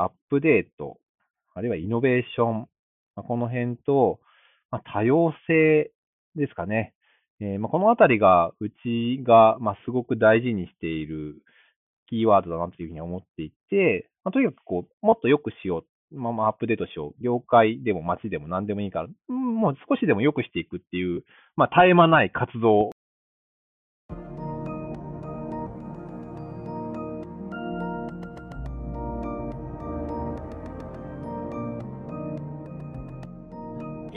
アップデート、あるいはイノベーション、まあ、この辺と、まあ、多様性ですかね。えー、まあ、このあたりが、うちが、まあ、すごく大事にしているキーワードだなというふうに思っていて、まあ、とにかくこう、もっと良くしよう。まあ、まあ、アップデートしよう。業界でも街でも何でもいいから、もう少しでも良くしていくっていう、まあ、絶え間ない活動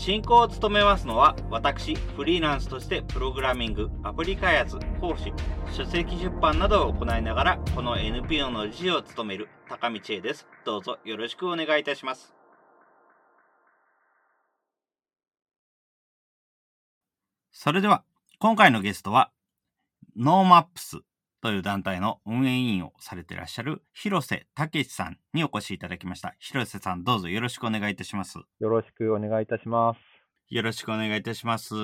進行を務めますのは、私、フリーランスとしてプログラミング、アプリ開発、講師、書籍出版などを行いながら、この NPO の理事を務める高道恵です。どうぞよろしくお願いいたします。それでは、今回のゲストは、ノーマップスという団体の運営委員をされていらっしゃる広瀬武さんにお越しいただきました。広瀬さん、どうぞよろしくお願いいたします。よろしくお願いいたします。よろしくお願いいたします。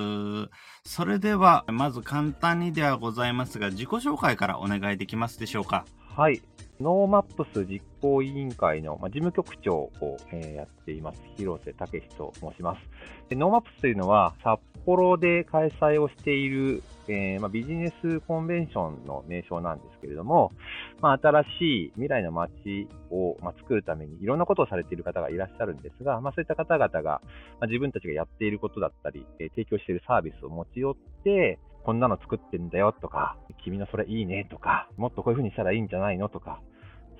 それでは、まず簡単にではございますが、自己紹介からお願いできますでしょうか。はい。ノーマップス実行委員会の、まあ、事務局長を、えー、やっています、広瀬武と申します。でノーマップスというのは、札幌で開催をしている、えー、まあ、ビジネスコンベンションの名称なんですけれども、まあ、新しい未来の街を、まあ作るためにいろんなことをされている方がいらっしゃるんですが、まあそういった方々が、まあ自分たちがやっていることだったり、え提供しているサービスを持ち寄って、こんなの作ってんだよとか、君のそれいいねとか、もっとこういう風にしたらいいんじゃないのとか、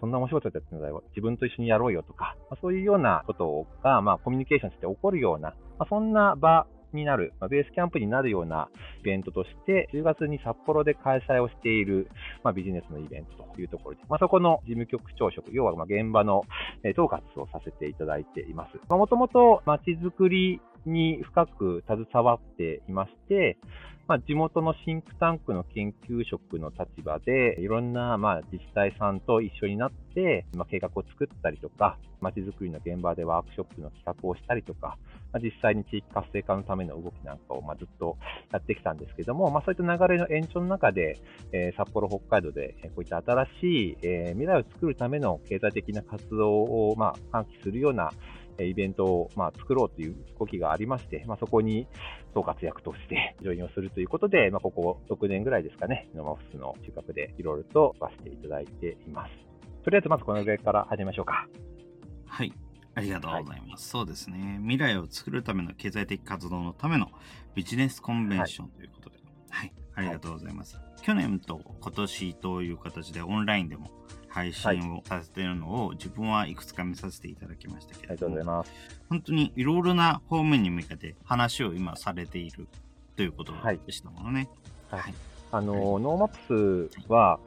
そんな面白いことやってんだよ。自分と一緒にやろうよとか、まあ、そういうようなことが、まあ、コミュニケーションして起こるような、まあ、そんな場になる、ま、ベースキャンプになるようなイベントとして、10月に札幌で開催をしている、まあ、ビジネスのイベントというところで、まあ、そこの事務局長職、要はま現場のえ統括をさせていただいています。もともと街づくりに深く携わっていまして、まあ、地元のシンクタンクの研究職の立場で、いろんな、まあ、自治体さんと一緒になって、まあ、計画を作ったりとか、街づくりの現場でワークショップの企画をしたりとか、まあ、実際に地域活性化のための動きなんかを、まあ、ずっとやってきたんですけども、まあ、そういった流れの延長の中で、えー、札幌、北海道でこういった新しい、えー、未来を作るための経済的な活動を、まあ、喚起するようなイベントを、まあ、作ろうという動きがありまして、まあ、そこに総括役として ジョインをするということで、まあ、ここ6年ぐらいですかね、ノマフスの中核でいろいろとさせていただいています。とりあえずまずこのぐらいから始めましょうか。はい。ありがとうございます。はい、そうですね。未来を作るための経済的活動のためのビジネスコンベンションということで。はい、はい、ありがとうございます。はい、去年と今年という形でオンラインでも配信をさせているのを、自分はいくつか見させていただきましたけどありがとうございます。本当にいろいろな方面に向けて話を今されているということでしたものね。はい。はい、あの、ノーマップスは、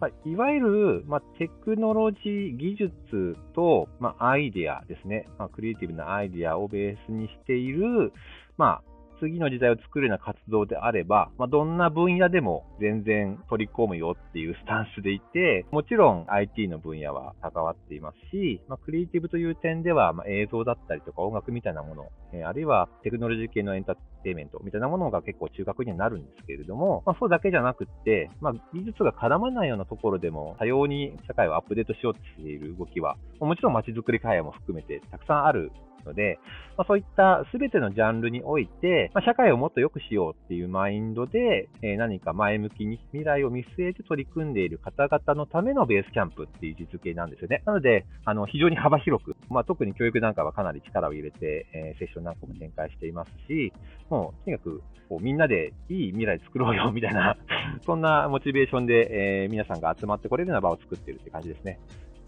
まあ、いわゆる、まあ、テクノロジー技術と、まあ、アイデアですね、まあ、クリエイティブなアイデアをベースにしている、まあ、次の時代を作るような活動であれば、まあ、どんな分野でも全然取り込むよっていうスタンスでいて、もちろん IT の分野は関わっていますし、まあ、クリエイティブという点では、まあ、映像だったりとか音楽みたいなもの、えー、あるいはテクノロジー系のエンターテイメントみたいなものが結構中核にはなるんですけれども、まあ、そうだけじゃなくって、まあ、技術が絡まないようなところでも多様に社会をアップデートしようとしている動きは、もちろん街づくり開発も含めてたくさんあるので、まあ、そういった全てのジャンルにおいて、まあ、社会をもっと良くしようっていうマインドで、えー、何か前向きに未来を見据えて取り組んでいる方々のためのベースキャンプっていう位置づけなんですよね。なので、あの非常に幅広く、まあ、特に教育なんかはかなり力を入れて、えー、セッションなんかも展開していますし、もうとにかくこうみんなでいい未来作ろうよみたいな、そんなモチベーションで、えー、皆さんが集まってこれるような場を作ってるって感じですね。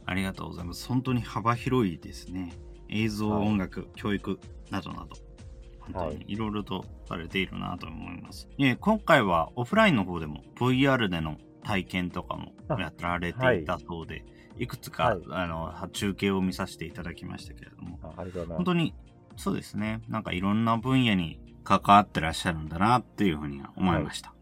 ありがとうございます。本当に幅広いですね。映像、はい、音楽、教育などなど、本当にい。ろいろとされているなと思います。はい、今回はオフラインの方でも VR での体験とかもやられていたそうで、はい、いくつか、はい、あの中継を見させていただきましたけれども、本当にそうですね、なんかいろんな分野に関わってらっしゃるんだなっていうふうには思いました。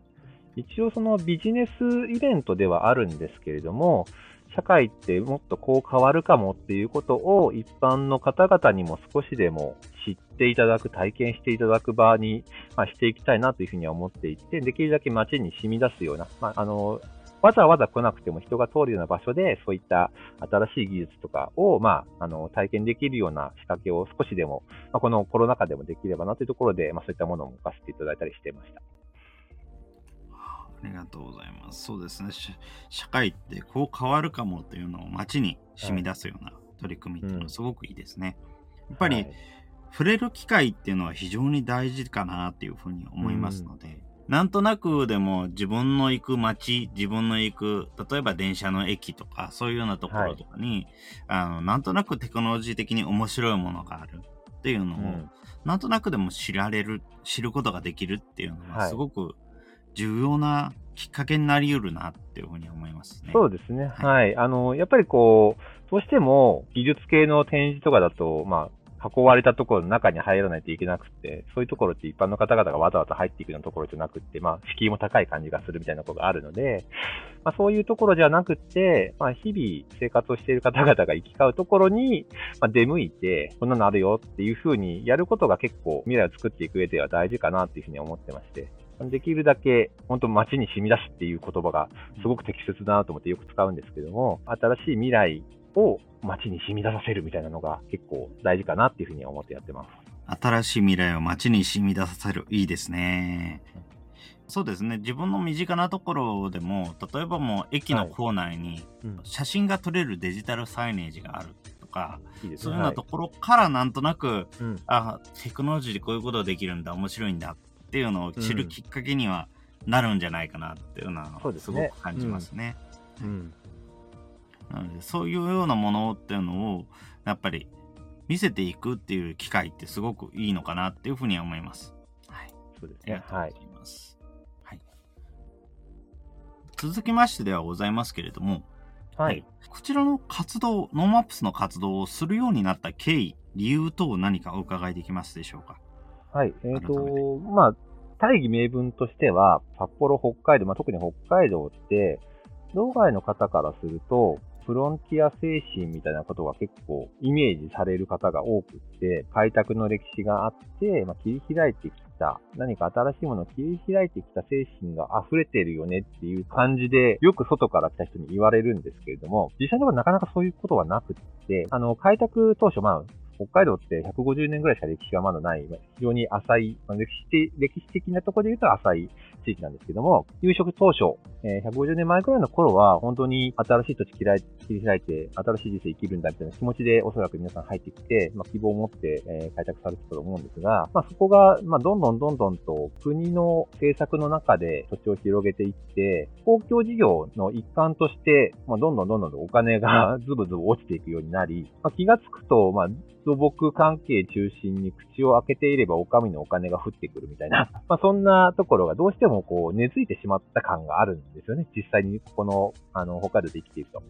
一応そのビジネスイベントではあるんですけれども、社会ってもっとこう変わるかもっていうことを一般の方々にも少しでも知っていただく、体験していただく場に、まあ、していきたいなというふうには思っていて、できるだけ街に染み出すような、まあ、あの、わざわざ来なくても人が通るような場所で、そういった新しい技術とかを、まあ、あの、体験できるような仕掛けを少しでも、まあ、このコロナ禍でもできればなというところで、まあ、そういったものを置かせていただいたりしていました。ありがとうございます。そうですね。社会ってこう変わるかもというのを街に染み出すような取り組みっていうのはすごくいいですね。やっぱり、はい、触れる機会っていうのは非常に大事かなっていうふうに思いますので、うん、なんとなくでも自分の行く街、自分の行く、例えば電車の駅とか、そういうようなところとかに、はい、あの、なんとなくテクノロジー的に面白いものがある。っていうのを、うん、なんとなくでも知られる、知ることができるっていうのは、すごく重要なきっかけになり得るなっていうふうに思いますね。そうですね。はい。はい、あの、やっぱりこう、どうしても技術系の展示とかだと、まあ、囲われたところの中に入らないといけなくて、そういうところって一般の方々がわざわざ入っていくようなところじゃなくて、まあ、敷居も高い感じがするみたいなことがあるので、まあ、そういうところじゃなくて、まあ、日々生活をしている方々が行き交うところに、まあ、出向いて、こんなのあるよっていうふうにやることが結構未来を作っていく上では大事かなっていうふうに思ってまして、できるだけ本当街に染み出すっていう言葉がすごく適切だなと思ってよく使うんですけども、新しい未来を街に染み出させるみたいなのが結構大事かなっていうふうに思ってやってます。新しい未来を街に染み出させる。いいですね。そうですね。自分の身近なところでも、例えばもう駅の構内に写真が撮れるデジタルサイネージがあるとか、そういうようなところからなんとなく、はい、あ、テクノロジーでこういうことができるんだ、面白いんだっていうのを知るきっかけにはなるんじゃないかなっていうのはすごく感じますね。うん、なのでそういうようなものっていうのをやっぱり見せていくっていう機会ってすごくいいのかなっていうふうには思います。はい。そうですね。はい。はい。続きましてではございますけれども、はい。こちらの活動、ノーマップスの活動をするようになった経緯、理由等何かお伺いできますでしょうか？はい。えっ、ー、と、まあ、大義名分としては、札幌、北海道、まあ、特に北海道って、道外の方からすると、フロンティア精神みたいなことが結構イメージされる方が多くって、開拓の歴史があって、まあ、切り開いてきた、何か新しいものを切り開いてきた精神が溢れてるよねっていう感じで、よく外から来た人に言われるんですけれども、実際にはなかなかそういうことはなくって、あの、開拓当初、まあ、北海道って150年ぐらいしか歴史がまだない、非常に浅い、まあ歴史歴史的なところで言うと浅い地域なんですけども、夕食当初、えー、150年前ぐらいの頃は、本当に新しい土地切り開いて、新しい人生生きるんだみたいな気持ちでおそらく皆さん入ってきて、まあ、希望を持って、えー、開拓されてたと思うんですが、まあ、そこが、まあ、どんどんどんどんと国の政策の中で土地を広げていって、公共事業の一環として、まあ、どんどんどんどんお金がズブズブ落ちていくようになり、まあ、気がつくと、まあ、土木関係中心に口を開けていればお上のお金が降ってくるみたいな、まあ、そんなところがどうしてもこう根付いてしまった感があるんですよね。実際にここの、あの、北海道で生きていると。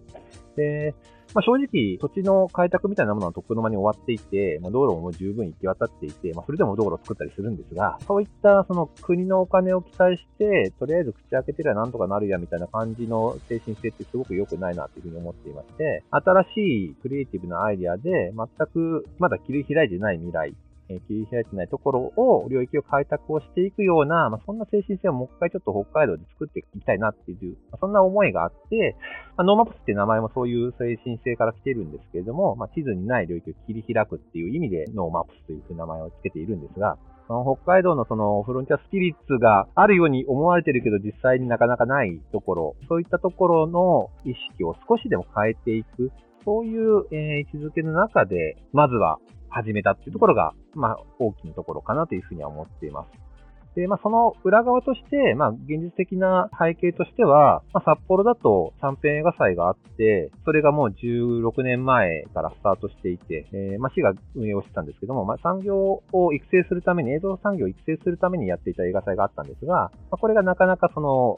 で、まあ、正直、土地の開拓みたいなものはとっくの間に終わっていて、まあ、道路も十分行き渡っていて、まあ、それでも道路を作ったりするんですが、そういったその国のお金を期待して、とりあえず口開けてりゃなんとかなるやみたいな感じの精神性ってすごく良くないなというふうに思っていまして、新しいクリエイティブなアイディアで、全くまだ切り開いてない未来え切り開いてないところを、領域を開拓をしていくような、まあ、そんな精神性をもう一回ちょっと北海道で作っていきたいなっていう、まあ、そんな思いがあって、まあ、ノーマップスって名前もそういう精神性から来てるんですけれども、ま、地図にない領域を切り開くっていう意味でノーマップスという名前を付けているんですが、その北海道のそのフロンティアスピリッツがあるように思われてるけど実際になかなかないところ、そういったところの意識を少しでも変えていく、そういう、え、位置づけの中で、まずは始めたっていうところが、まあ、大きなところかなというふうには思っています。で、まあ、その裏側として、まあ、現実的な背景としては、まあ、札幌だと短編映画祭があって、それがもう16年前からスタートしていて、えー、まあ、市が運営をしてたんですけども、まあ、産業を育成するために、映像産業を育成するためにやっていた映画祭があったんですが、まあ、これがなかなかその、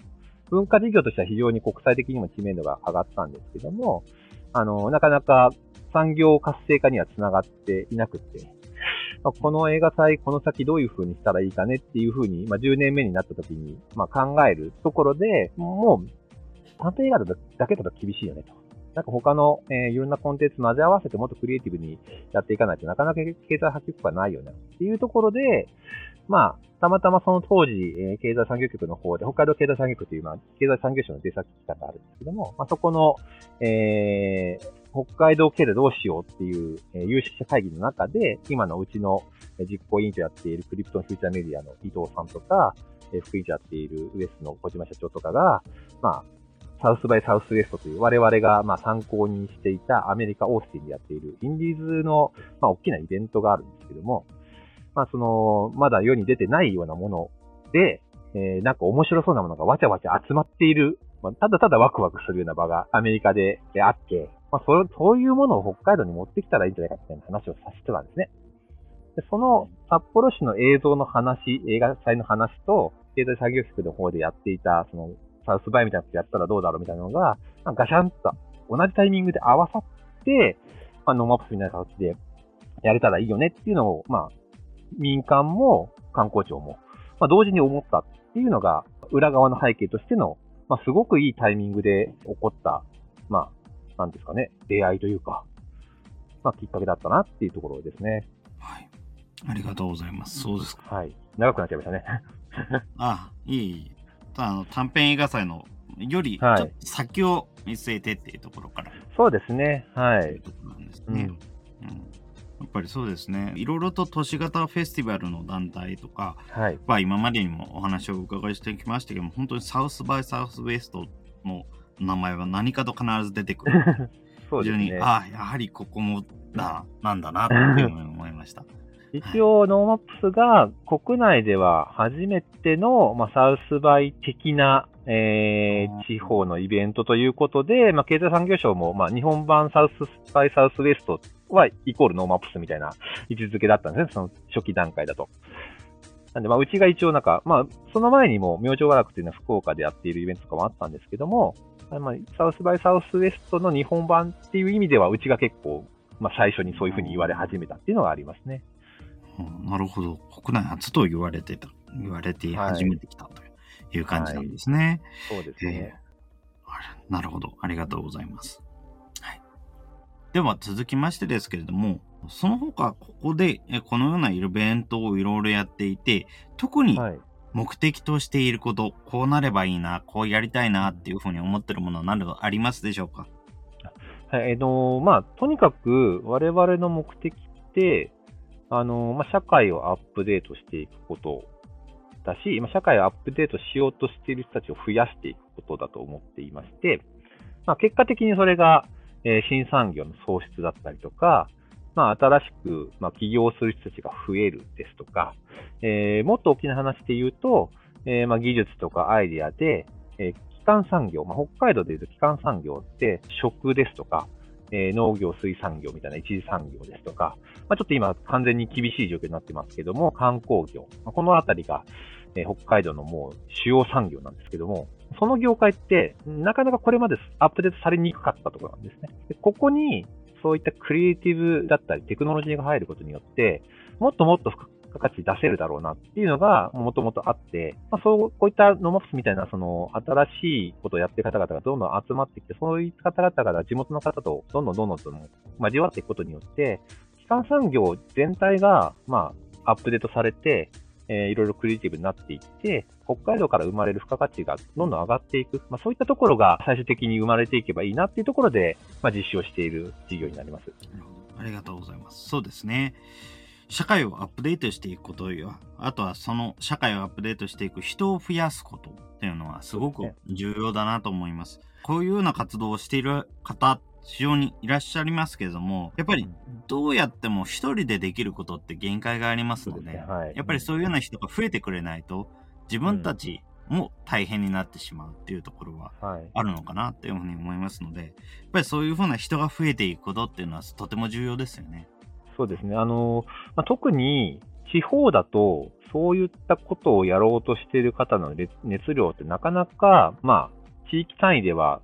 文化事業としては非常に国際的にも知名度が上がったんですけども、あの、なかなか産業活性化にはつながっていなくて、まあ、この映画祭、この先どういう風にしたらいいかねっていう風に、まあ、10年目になった時に、まあ、考えるところで、もう、探偵映画だけだと厳しいよねと。なんか他の、えー、いろんなコンテンツ混ぜ合わせてもっとクリエイティブにやっていかないとなかなか経済波及効果ないよねっていうところで、まあ、たまたまその当時、えー、経済産業局の方で、北海道経済産業局という、まあ、経済産業省の出先機関があるんですけども、まあ、そこの、えー、北海道経済どうしようっていう、えー、有識者会議の中で、今のうちの実行委員長やっているクリプトンフューチャーメディアの伊藤さんとか、えー、副委員長やっているウエスの小島社長とかが、まあ、サウスバイサウスウエストという我々がまあ参考にしていたアメリカ・オースティンでやっているインディーズのまあ大きなイベントがあるんですけども、まあその、まだ世に出てないようなもので、えー、なんか面白そうなものがわちゃわちゃ集まっている、まあ、ただただワクワクするような場がアメリカであって、まあそそういうものを北海道に持ってきたらいいんじゃないかみたいな話をさせてたんですね。でその札幌市の映像の話、映画祭の話と、経済作業局の方でやっていた、そのサウスバイみたいなことやったらどうだろうみたいなのが、まあ、ガシャンと同じタイミングで合わさって、まあ、ノーマップスみたいな形でやれたらいいよねっていうのを、まあ、民間も官公庁も、まあ、同時に思ったっていうのが、裏側の背景としての、まあ、すごくいいタイミングで起こった、まあ、なんですかね、出会いというか、まあ、きっかけだったなっていうところですね。はい。ありがとうございます。そうですか。はい。長くなっちゃいましたね。あ あ、いい、あの短編映画祭のよりちょっと先を見据えてっていうところから、はい、そうですね。はい。ところなんですね。うん、うんやっぱりそうですね。いろいろと都市型フェスティバルの団体とか、はい、まあ今までにもお話をお伺いしてきましたけども、本当にサウスバイサウスウェストの名前は何かと必ず出てくる。そうですね。非常に、ああ、やはりここもな、なんだなっていう思いました。一応、ノーマップスが国内では初めての、まあ、サウスバイ的な、えー、地方のイベントということで、まあ、経済産業省も、まあ、日本版サウスバイサウスウェストはイコールノーマップスみたいな位置づけだったんですね、その初期段階だと。なんで、まあ、うちが一応なんか、まあ、その前にも、明星和楽っていうのは福岡でやっているイベントとかもあったんですけども、まあ、サウスバイサウスウェストの日本版っていう意味では、うちが結構、まあ、最初にそういうふうに言われ始めたっていうのがありますね。なるほど。国内初と言われてた、言われて始めてきたという感じなんですね。はい、そうですね、えー、なるほど。ありがとうございます。はい。では続きましてですけれども、その他、ここでこのようなイベントをいろいろやっていて、特に目的としていること、こうなればいいな、こうやりたいなっていうふうに思ってるものは何かありますでしょうか？はい、えっ、ー、と、まあ、とにかく我々の目的って、あの、まあ、社会をアップデートしていくことだし、まあ、社会をアップデートしようとしている人たちを増やしていくことだと思っていまして、まあ、結果的にそれが、えー、新産業の創出だったりとか、まあ、新しく、まあ、起業する人たちが増えるですとか、えー、もっと大きな話で言うと、えー、まあ、技術とかアイデアで、えー、基幹産業、まあ、北海道でいうと基幹産業って食ですとか、えー、農業、水産業みたいな一次産業ですとか、まあ、ちょっと今完全に厳しい状況になってますけども、観光業、まあ、このあたりが、えー、北海道のもう主要産業なんですけども、その業界ってなかなかこれまでアップデートされにくかったところなんですね。でここにそういったクリエイティブだったりテクノロジーが入ることによって、もっともっと付加価値出せるだろうなっていうのがもともとあって、まあ、そう、こういったノマプスみたいな、その、新しいことをやってる方々がどんどん集まってきて、そういった方々が地元の方とどんどんどんどんと交わっていくことによって、基幹産業全体が、まあ、アップデートされて、えー、いろいろクリエイティブになっていって、北海道から生まれる付加価値がどんどん上がっていく。まあ、そういったところが最終的に生まれていけばいいなっていうところで、まあ、実施をしている事業になります。ありがとうございます。そうですね。社会をアップデートしていくことや、あとはその社会をアップデートしていく人を増やすことっていうのはすごく重要だなと思います。こういうような活動をしている方、非常にいらっしゃいますけれども、やっぱりどうやっても一人でできることって限界がありますので、ではい、やっぱりそういうような人が増えてくれないと、自分たちも大変になってしまうっていうところはあるのかなっていうふうに思いますので、やっぱりそういうふうな人が増えていくことっていうのはとても重要ですよね。そうですね。あの、まあ、特に地方だと、そういったことをやろうとしている方の熱量ってなかなか、まあ、地域単位では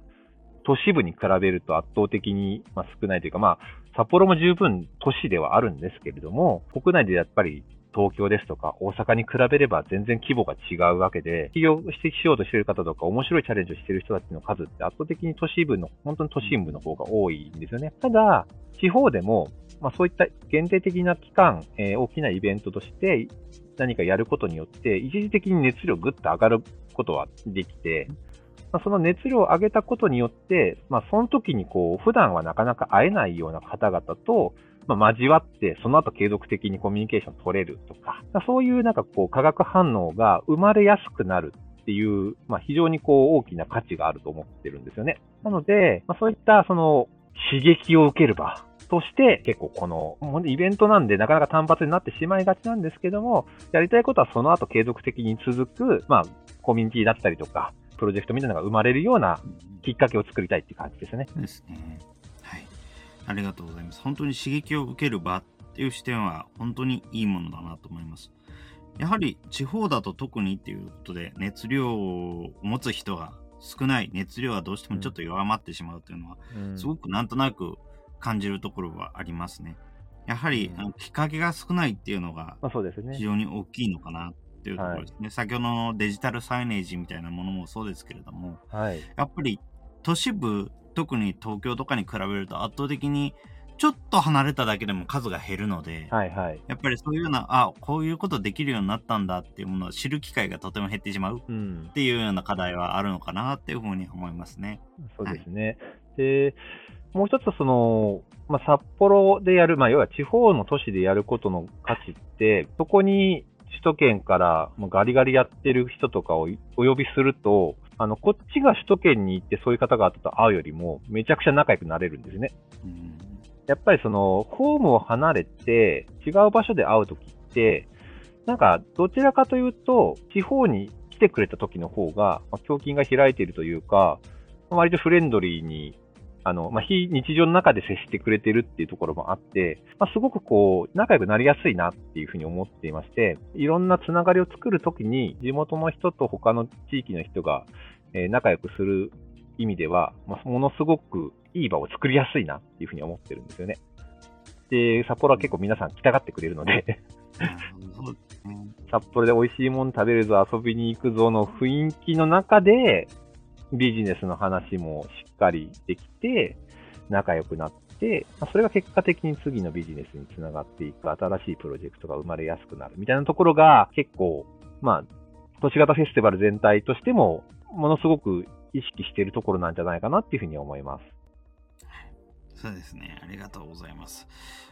都市部に比べると圧倒的に、まあ、少ないというか、まあ、札幌も十分都市ではあるんですけれども、国内でやっぱり東京ですとか大阪に比べれば全然規模が違うわけで、起業してしようとしている方とか面白いチャレンジをしている人たちの数って圧倒的に都市部の、本当に都心部の方が多いんですよね。ただ、地方でも、まあそういった限定的な期間、えー、大きなイベントとして何かやることによって、一時的に熱量ぐっと上がることはできて、まあ、その熱量を上げたことによって、まあ、その時にこう、普段はなかなか会えないような方々と、まあ、交わって、その後継続的にコミュニケーション取れるとか、そういうなんかこう、化学反応が生まれやすくなるっていう、まあ、非常にこう、大きな価値があると思ってるんですよね。なので、まあ、そういったその、刺激を受ける場として、結構この、イベントなんでなかなか単発になってしまいがちなんですけども、やりたいことはその後継続的に続く、まあ、コミュニティだったりとか、プロジェクトみたいなのが生まれるようなきっかけを作りたいっていう感じですね。ですね。はい。ありがとうございます。本当に刺激を受ける場っていう視点は本当にいいものだなと思います。やはり地方だと特にっていうことで熱量を持つ人が少ない熱量はどうしてもちょっと弱まってしまうというのは、うん、すごくなんとなく感じるところはありますね。やはり、うん、あのきっかけが少ないっていうのが非常に大きいのかなっていうところですね、はい、先ほどのデジタルサイネージみたいなものもそうですけれども、はい、やっぱり都市部、特に東京とかに比べると圧倒的にちょっと離れただけでも数が減るので、はいはい、やっぱりそういうような、あ、こういうことできるようになったんだっていうものを知る機会がとても減ってしまうっていうような課題はあるのかなっていうふうに思いますね。そうですね。はい、で、もう一つその、まあ、札幌でやる、まあ、要は地方の都市でやることの価値って、そこに首都圏からもうガリガリやってる人とかをお呼びすると、あの、こっちが首都圏に行ってそういう方々と会うよりも、めちゃくちゃ仲良くなれるんですね。やっぱりその、ホームを離れて、違う場所で会うときって、なんか、どちらかというと、地方に来てくれた時の方が、まあ、胸筋が開いているというか、割とフレンドリーにあの、まあ、非日常の中で接してくれてるっていうところもあって、まあ、すごくこう、仲良くなりやすいなっていうふうに思っていまして、いろんなつながりを作るときに、地元の人と他の地域の人が、えー、仲良くする意味では、まあ、ものすごくいい場を作りやすいなっていうふうに思ってるんですよね。で、札幌は結構皆さん来たがってくれるので札幌で美味しいもの食べるぞ、遊びに行くぞの雰囲気の中で、ビジネスの話もしっかりできて、仲良くなって、それが結果的に次のビジネスにつながっていく新しいプロジェクトが生まれやすくなるみたいなところが結構、まあ、都市型フェスティバル全体としても、ものすごく意識しているところなんじゃないかなっていうふうに思います。そうですね。ありがとうございます。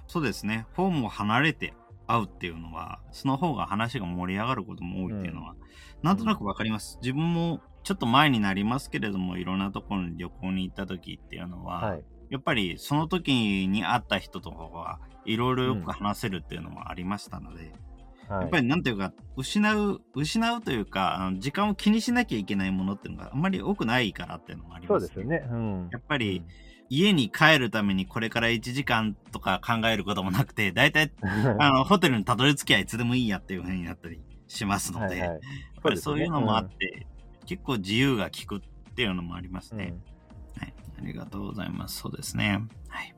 そうですね。フォームを離れて会うっていうのは、その方が話が盛り上がることも多いっていうのは、うん、なんとなくわかります。自分もちょっと前になりますけれども、いろんなところに旅行に行った時っていうのは、はい、やっぱりその時に会った人とかはいろいろよく話せるっていうのもありましたので、うん、やっぱりなんていうか、失う、失うというか、あの時間を気にしなきゃいけないものっていうのがあんまり多くないからっていうのもあります、ね、そうですよね。うん、やっぱり、家に帰るためにこれから1時間とか考えることもなくて、大体、あの、ホテルにたどり着きゃいつでもいいやっていうふうになったりしますので、はいはい、やっぱりそういうのもあって、結構自由が利くっていうのもありますね。うん、はい。ありがとうございます。そうですね。はい。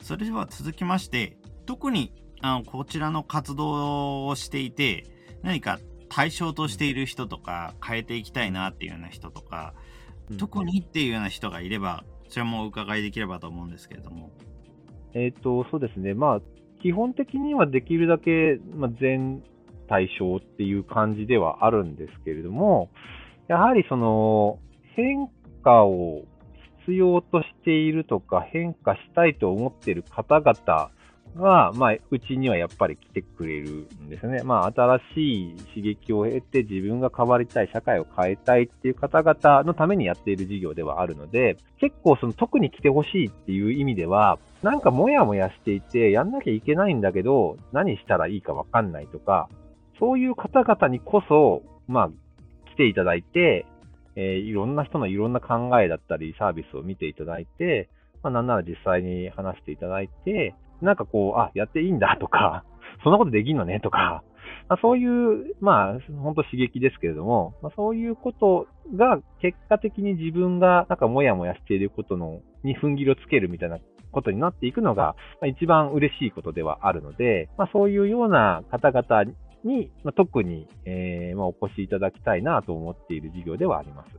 それでは続きまして、特にあのこちらの活動をしていて、何か対象としている人とか、変えていきたいなっていうような人とか、うん、特にっていうような人がいれば、それもお伺いできればと思うんですけれども。えっ、ー、と、そうですね。まあ、基本的にはできるだけ、まあ、全対象っていう感じではあるんですけれども、やはりその変化を必要としているとか変化したいと思っている方々が、まあ、うちにはやっぱり来てくれるんですね。まあ、新しい刺激を得て自分が変わりたい、社会を変えたいっていう方々のためにやっている事業ではあるので、結構その特に来てほしいっていう意味では、なんかもやもやしていて、やんなきゃいけないんだけど、何したらいいかわかんないとか、そういう方々にこそ、まあ、来ていただいて、えー、いろんな人のいろんな考えだったり、サービスを見ていただいて、まあ、なんなら実際に話していただいて、なんかこう、あ、やっていいんだとか、そんなことできんのねとか、まあ、そういう、まあ、本当刺激ですけれども、まあ、そういうことが結果的に自分がなんかもやもやしていることのに踏ん切りをつけるみたいなことになっていくのが、まあ、一番嬉しいことではあるので、まあ、そういうような方々に、まあ、特に、えーまあ、お越しいただきたいなと思っている事業ではあります。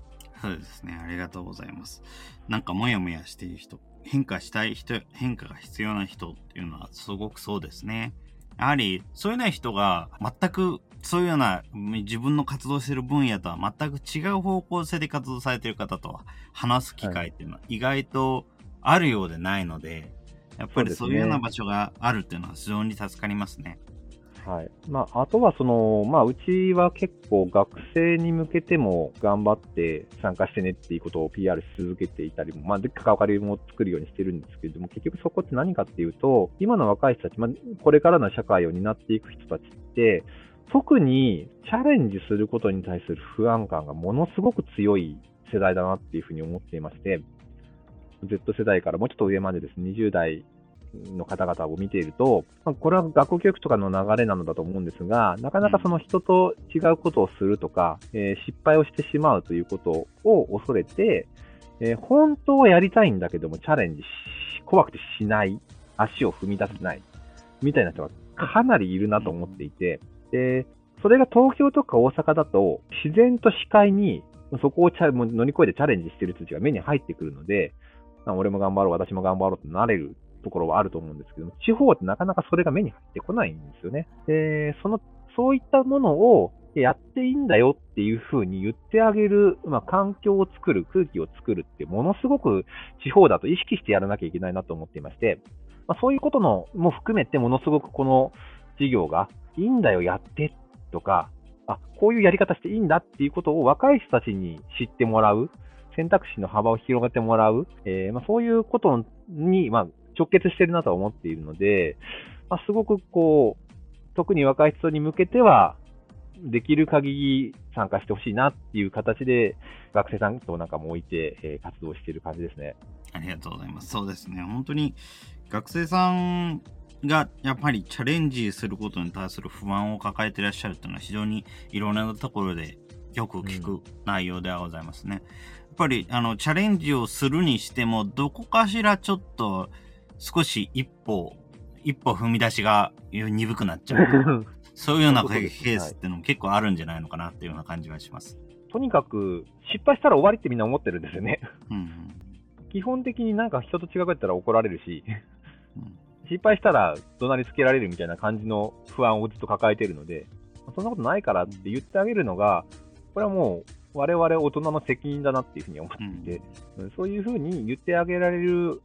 そうですね。ありがとうございます。なんかもやもやしている人、変化したい人、変化が必要な人っていうのはすごくそうですね。やはり、そういうような人が全くそういうような自分の活動している分野とは全く違う方向性で活動されている方とは話す機会っていうのは意外とあるようでないので、やっぱりそういうような場所があるっていうのは非常に助かりますね。はい。まあ、あとはその、まあ、うちは結構学生に向けても頑張って参加してねっていうことを PR し続けていたりも、まあ、で関わりも作るようにしてるんですけれども、結局そこって何かっていうと、今の若い人たち、まあ、これからの社会を担っていく人たちって、特にチャレンジすることに対する不安感がものすごく強い世代だなっていうふうに思っていまして、Z 世代からもうちょっと上までですね、20代の方々を見ていると、まあ、これは学校教育とかの流れなのだと思うんですが、なかなかその人と違うことをするとか、えー、失敗をしてしまうということを恐れて、えー、本当はやりたいんだけどもチャレンジし、怖くてしない、足を踏み出せない、みたいな人がかなりいるなと思っていて、で、それが東京とか大阪だと、自然と視界にそこを乗り越えてチャレンジしてる人たちが目に入ってくるので、俺も頑張ろう、私も頑張ろうってなれるところはあると思うんですけども、地方ってなかなかそれが目に入ってこないんですよね。で、その、そういったものをやっていいんだよっていうふうに言ってあげる、まあ、環境を作る、空気を作るって、ものすごく地方だと意識してやらなきゃいけないなと思っていまして、まあ、そういうことのも含めて、ものすごくこの事業がいいんだよ、やってとか、あ、こういうやり方していいんだっていうことを若い人たちに知ってもらう、選択肢の幅を広げてもらう、えー、まあ、そういうことに、まあ、直結してるなとは思っているので、まあ、すごくこう、特に若い人に向けては、できる限り参加してほしいなっていう形で、学生さんとなんかも置いて、えー、活動している感じですね。ありがとうございます。そうですね。本当に学生さんがやっぱりチャレンジすることに対する不安を抱えていらっしゃるというのは非常にいろんなところでよく聞く内容ではございますね。うん、やっぱりあのチャレンジをするにしてもどこかしらちょっと少し一歩、一歩踏み出しが鈍くなっちゃう。そういうようなケースっていうのも結構あるんじゃないのかなっていうような感じはします。とにかく、失敗したら終わりってみんな思ってるんですよね。うん、基本的になんか人と違うったら怒られるし、うん、失敗したら怒鳴りつけられるみたいな感じの不安をずっと抱えてるので、そんなことないからって言ってあげるのが、これはもう我々大人の責任だなっていうふうに思っていて、うん、そういうふうに言ってあげられる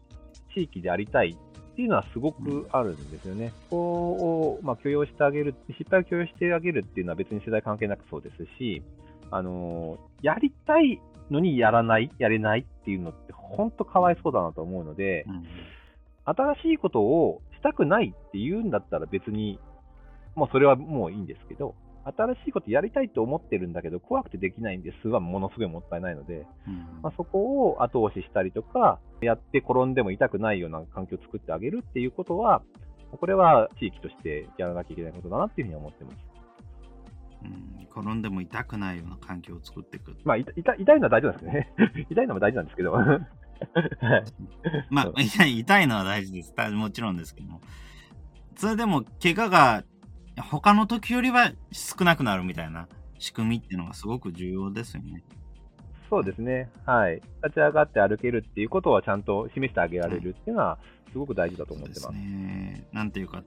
地域でありたいっていうのはすごくあるんですよね。こうを、まあ、許容してあげる、失敗を許容してあげるっていうのは別に世代関係なくそうですし、あのー、やりたいのにやらない、やれないっていうのって本当かわいそうだなと思うので、うん、新しいことをしたくないって言うんだったら別に、もうそれはもういいんですけど、新しいことやりたいと思ってるんだけど、怖くてできないんですはものすごいもったいないので、うん、まあ、そこを後押ししたりとか、やって転んでも痛くないような環境を作ってあげるっていうことは、これは地域としてやらなきゃいけないことだなっていうふうに思ってます。うん、転んでも痛くないような環境を作っていく。まあ、痛痛いのは大事なんですね。痛いのも大事なんですけど。まあ、痛いのは大事です。もちろんですけども。それでも、怪我が他の時よりは少なくなるみたいな仕組みっていうのがすごく重要ですよね。そうですね。はい。立ち上がって歩けるっていうことはちゃんと示してあげられるっていうのは、すごく大事だと思ってます。ね。なんていうか、や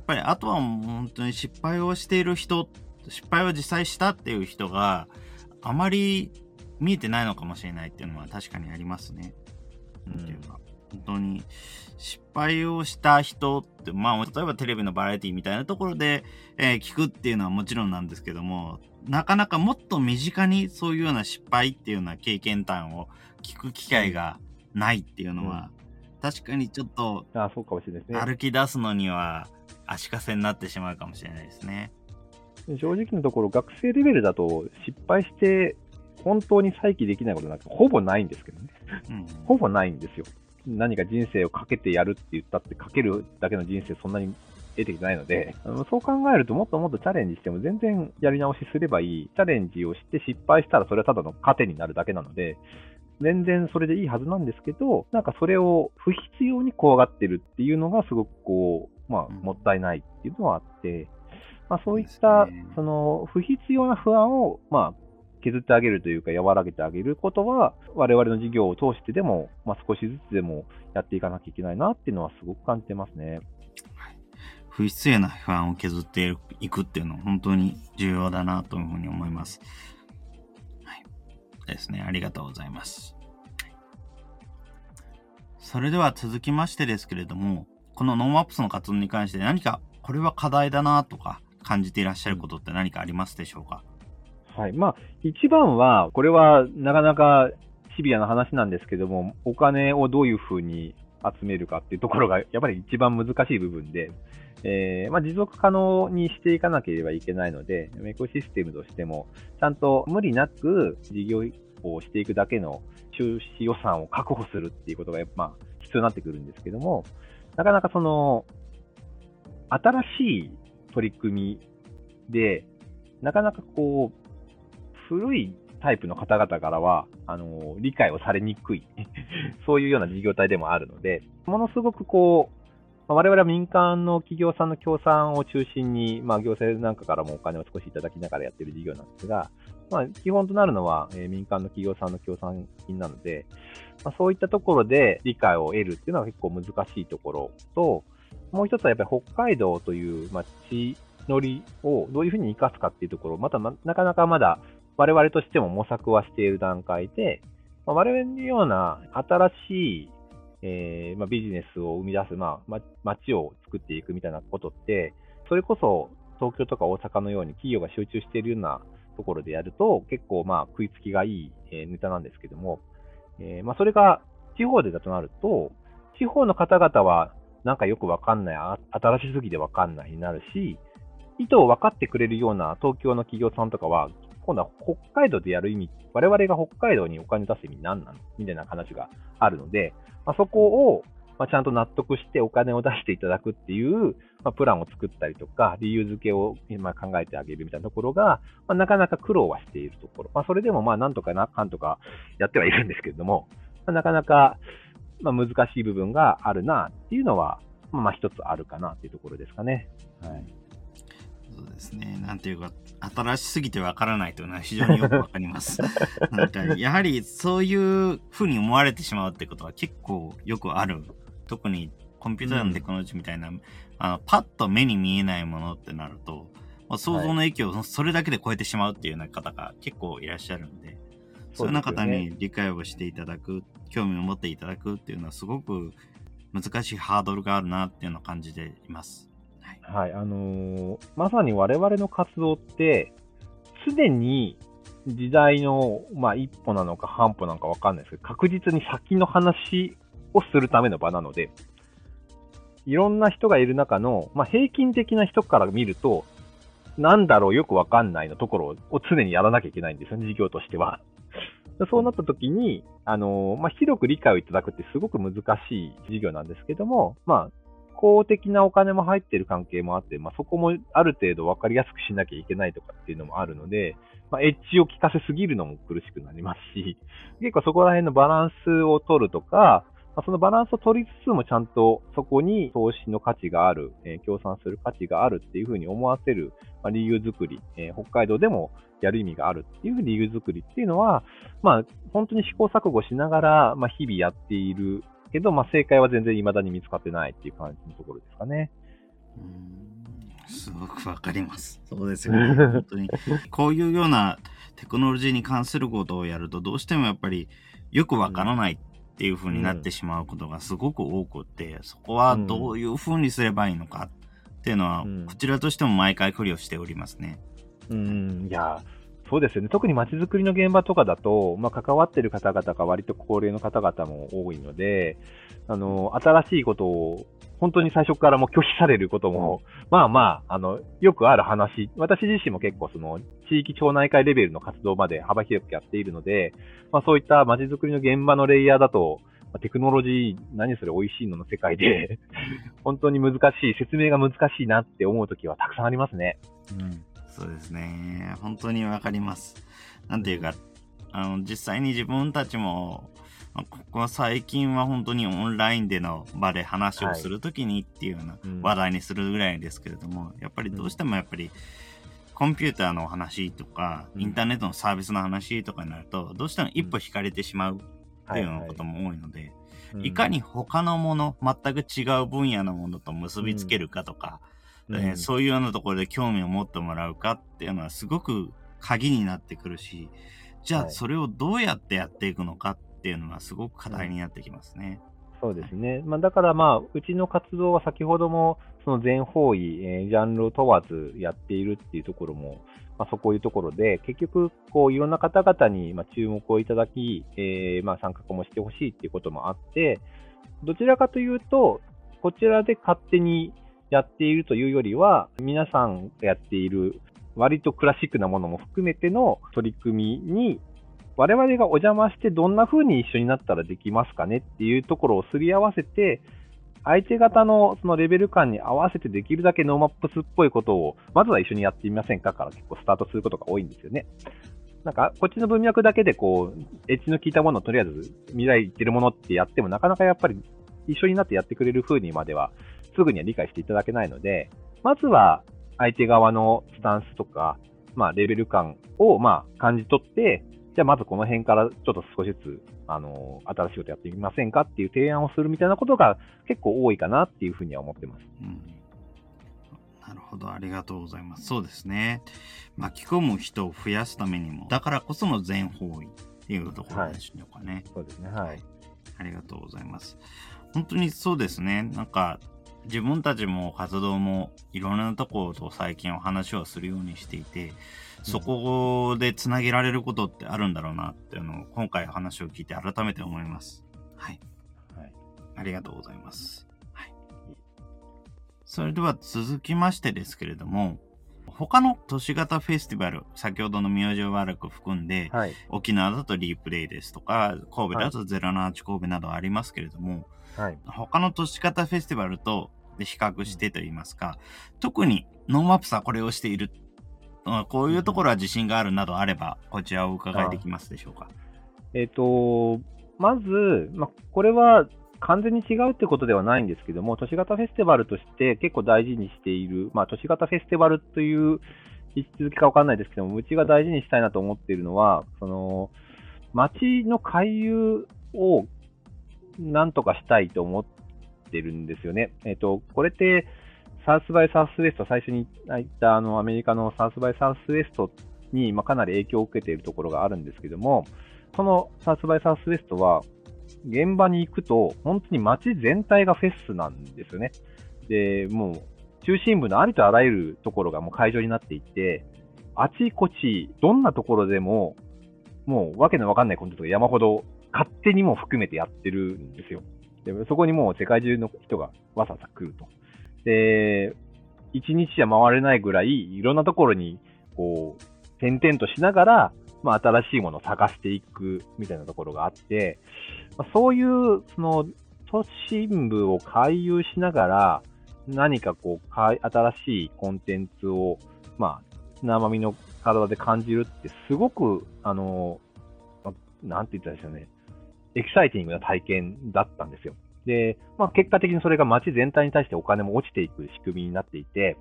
っぱりあとは本当に失敗をしている人、失敗を実際したっていう人があまり見えてないのかもしれないっていうのは確かにありますね。なんていうか、本当に失敗をした人って、まあ、例えばテレビのバラエティみたいなところで、えー、聞くっていうのはもちろんなんですけども、なかなかもっと身近にそういうような失敗っていうような経験談を聞く機会がないっていうのは、うん、確かにちょっと、あそうかもしれないですね。歩き出すのには足かせになってしまうかもしれないですね。正直なところ、学生レベルだと失敗して本当に再起できないことなんてほぼないんですけどね。うん、ほぼないんですよ。何か人生をかけてやるって言ったって、かけるだけの人生そんなに得てきてないので、そう考えるともっともっとチャレンジしても全然やり直しすればいい。チャレンジをして失敗したらそれはただの糧になるだけなので、全然それでいいはずなんですけど、なんかそれを不必要に怖がってるっていうのがすごくこう、まあ、もったいないっていうのはあって、まあそういった、その不必要な不安を、まあ、削ってあげるというか、和らげてあげることは、我々の事業を通してでも、まあ、少しずつでもやっていかなきゃいけないなっていうのはすごく感じてますね。不必要な不安を削っていくっていうのは本当に重要だなというふうに思います。はい。ですね。ありがとうございます。それでは続きましてですけれども、このノーマップスの活動に関して何かこれは課題だなとか感じていらっしゃることって何かありますでしょうか？はい。まあ、一番は、これはなかなかシビアな話なんですけども、お金をどういうふうに集めるかっていうところが、やっぱり一番難しい部分で、えー、まあ、持続可能にしていかなければいけないので、エコシステムとしても、ちゃんと無理なく事業をしていくだけの収支予算を確保するっていうことが、まあ、必要になってくるんですけども、なかなかその、新しい取り組みで、なかなかこう、古いタイプの方々からは、あの、理解をされにくい そういうような事業体でもあるので、ものすごくこう、我々は民間の企業さんの協賛を中心に、まあ、行政なんかからもお金を少しいただきながらやっている事業なんですが、まあ、基本となるのは、えー、民間の企業さんの協賛金なので、まあ、そういったところで理解を得るっていうのは結構難しいところと、もう一つはやっぱり北海道という、まあ、地のりをどういうふうに活かすかっていうところ、またなかなかまだ我々としても模索はしている段階で、まあ、我々のような新しい、えーまあ、ビジネスを生み出す、まあ、街を作っていくみたいなことって、それこそ東京とか大阪のように企業が集中しているようなところでやると、結構まあ食いつきがいい、えー、ネタなんですけども、えーまあ、それが地方でだとなると、地方の方々はなんかよくわかんない、新しすぎてわかんないになるし、意図を分かってくれるような東京の企業さんとかは、今度は北海道でやる意味、我々が北海道にお金出す意味何なの？みたいな話があるので、まあ、そこを、まあ、ちゃんと納得してお金を出していただくっていう、まあ、プランを作ったりとか、理由付けを今考えてあげるみたいなところが、まあ、なかなか苦労はしているところ。まあ、それでもまあなんとかな、かんとかやってはいるんですけれども、まあ、なかなか、まあ、難しい部分があるなっていうのは、まあ一つあるかなっていうところですかね。はい。そうですね。なんていうか、新しすぎてわからないというのは非常によくわかります。なんか、やはりそういうふうに思われてしまうってことは結構よくある。特にコンピューターのテクノロジーみたいな、うん、あの、パッと目に見えないものってなると、まあ、想像の域をそれだけで超えてしまうっていうような方が結構いらっしゃるんで、そういうような方に理解をしていただく、興味を持っていただくっていうのはすごく難しいハードルがあるなっていうのを感じています。はい、あのー、まさに我々の活動って、常に時代の、まあ、一歩なのか半歩なのかわかんないですけど、確実に先の話をするための場なので、いろんな人がいる中の、まあ、平均的な人から見ると、なんだろうよくわかんないのところを常にやらなきゃいけないんですよね、事業としては。そうなった時に、あのー、まあ、広く理解をいただくってすごく難しい事業なんですけども、まあ、公的なお金も入ってる関係もあって、まあ、そこもある程度分かりやすくしなきゃいけないとかっていうのもあるので、まあ、エッジを効かせすぎるのも苦しくなりますし、結構そこら辺のバランスを取るとか、まあ、そのバランスを取りつつもちゃんとそこに投資の価値がある、えー、協賛する価値があるっていうふうに思わせる、まあ、理由作り、えー、北海道でもやる意味があるっていう理由作りっていうのは、まあ、本当に試行錯誤しながら、まあ、日々やっているけど、まあ、正解は全然未だに見つかってないっていう感じのところですかね。うんすごくわかります。そうですよね。本当に。こういうようなテクノロジーに関することをやると、どうしてもやっぱりよくわからないっていう風になってしまうことがすごく多くて、そこはどういう風にすればいいのかっていうのは、こちらとしても毎回苦慮しておりますね。うん、いや、そうですよね。特に街づくりの現場とかだと、まあ、関わってる方々が割と高齢の方々も多いので、あの、新しいことを本当に最初からも拒否されることも、まあまあ、あの、よくある話。私自身も結構その、地域町内会レベルの活動まで幅広くやっているので、まあそういった街づくりの現場のレイヤーだと、テクノロジー、何それ美味しいのの世界で、本当に難しい、説明が難しいなって思うときはたくさんありますね。うん、そうですね。本当にわかります。なんていうか、あの、実際に自分たちも、ここは最近は本当にオンラインでの場で話をするときにっていうような話題にするぐらいですけれども、やっぱりどうしてもやっぱり、コンピューターの話とか、インターネットのサービスの話とかになると、どうしても一歩引かれてしまうっていうようなことも多いので、いかに他のもの、全く違う分野のものと結びつけるかとか、うん、えー、そういうようなところで興味を持ってもらうかっていうのはすごく鍵になってくるし、じゃあそれをどうやってやっていくのかっていうのはすごく課題になってきますね。そうですね。まあ、だからまあ、うちの活動は先ほども、その全方位、えー、ジャンルを問わずやっているっていうところも、まあ、そこいうところで、結局、こう、いろんな方々に、ま注目をいただき、えー、まあ、参画もしてほしいっていうこともあって、どちらかというと、こちらで勝手にやっているというよりは、皆さんがやっている、割とクラシックなものも含めての取り組みに我々がお邪魔してどんな風に一緒になったらできますかね？っていうところをすり合わせて、相手方のそのレベル感に合わせてできるだけノーマップスっぽいことを、まずは一緒にやってみませんか？から結構スタートすることが多いんですよね。なんか、こっちの文脈だけでこう、エッジの効いたものをとりあえず未来行ってるものってやってもなかなかやっぱり一緒になってやってくれる風にまではすぐには理解していただけないので、まずは相手側のスタンスとか、まあレベル感をまあ感じ取って、じゃあまずこの辺からちょっと少しずつ、あの、新しいことやってみませんかっていう提案をするみたいなことが結構多いかなっていうふうには思ってます。うんなるほど、ありがとうございます。そうですね。巻き込む人を増やすためにも、だからこその全方位っていうところでしょうかね、はい。そうですね、はい。ありがとうございます。本当にそうですね。なんか、自分たちも活動もいろんなところと最近お話をするようにしていて、そこでつなげられることってあるんだろうなっていうのを今回話を聞いて改めて思います。はい。はい。ありがとうございます。はい。それでは続きましてですけれども、他の都市型フェスティバル、先ほどの明星ワールク含んで、はい、沖縄だとリープデイですとか、神戸だとゼロナナハチ神戸などありますけれども、はい、他の都市型フェスティバルとで比較してと言いますか、特にノーマップスはこれをしている。こういうところは自信があるなどあれば、こちらをお伺いできますでしょうか。えっ、ー、と、まず、まこれは完全に違うってことではないんですけども、都市型フェスティバルとして結構大事にしている、まあ、都市型フェスティバルという位置づけかわかんないですけども、うちが大事にしたいなと思っているのは、その、街の回遊をなんとかしたいと思ってるんですよね。えっ、と、これって、サウスバイサウスウエスト、最初に言ったあのアメリカのサウスバイサウスウエストに、まあ、かなり影響を受けているところがあるんですけども、そのサウスバイサウスウエストは、現場に行くと、本当に街全体がフェスなんですよね。で、もう、中心部のありとあらゆるところがもう会場になっていて、あちこち、どんなところでも、もうわけのわかんないコンテンツが山ほど勝手にも含めてやってるんですよ。でそこにもう世界中の人がわざわざ来ると。で、一日じゃ回れないぐらい、いろんなところに、こう、点々としながら、まあ、新しいものを探していくみたいなところがあって、まあ、そういう、その、都心部を回遊しながら、何かこう、新しいコンテンツを、まあ、生身の体で感じるって、すごく、あの、まあ、なんて言ったらいいですよね、エキサイティングな体験だったんですよ。で、まあ、結果的にそれが街全体に対してお金も落ちていく仕組みになっていて、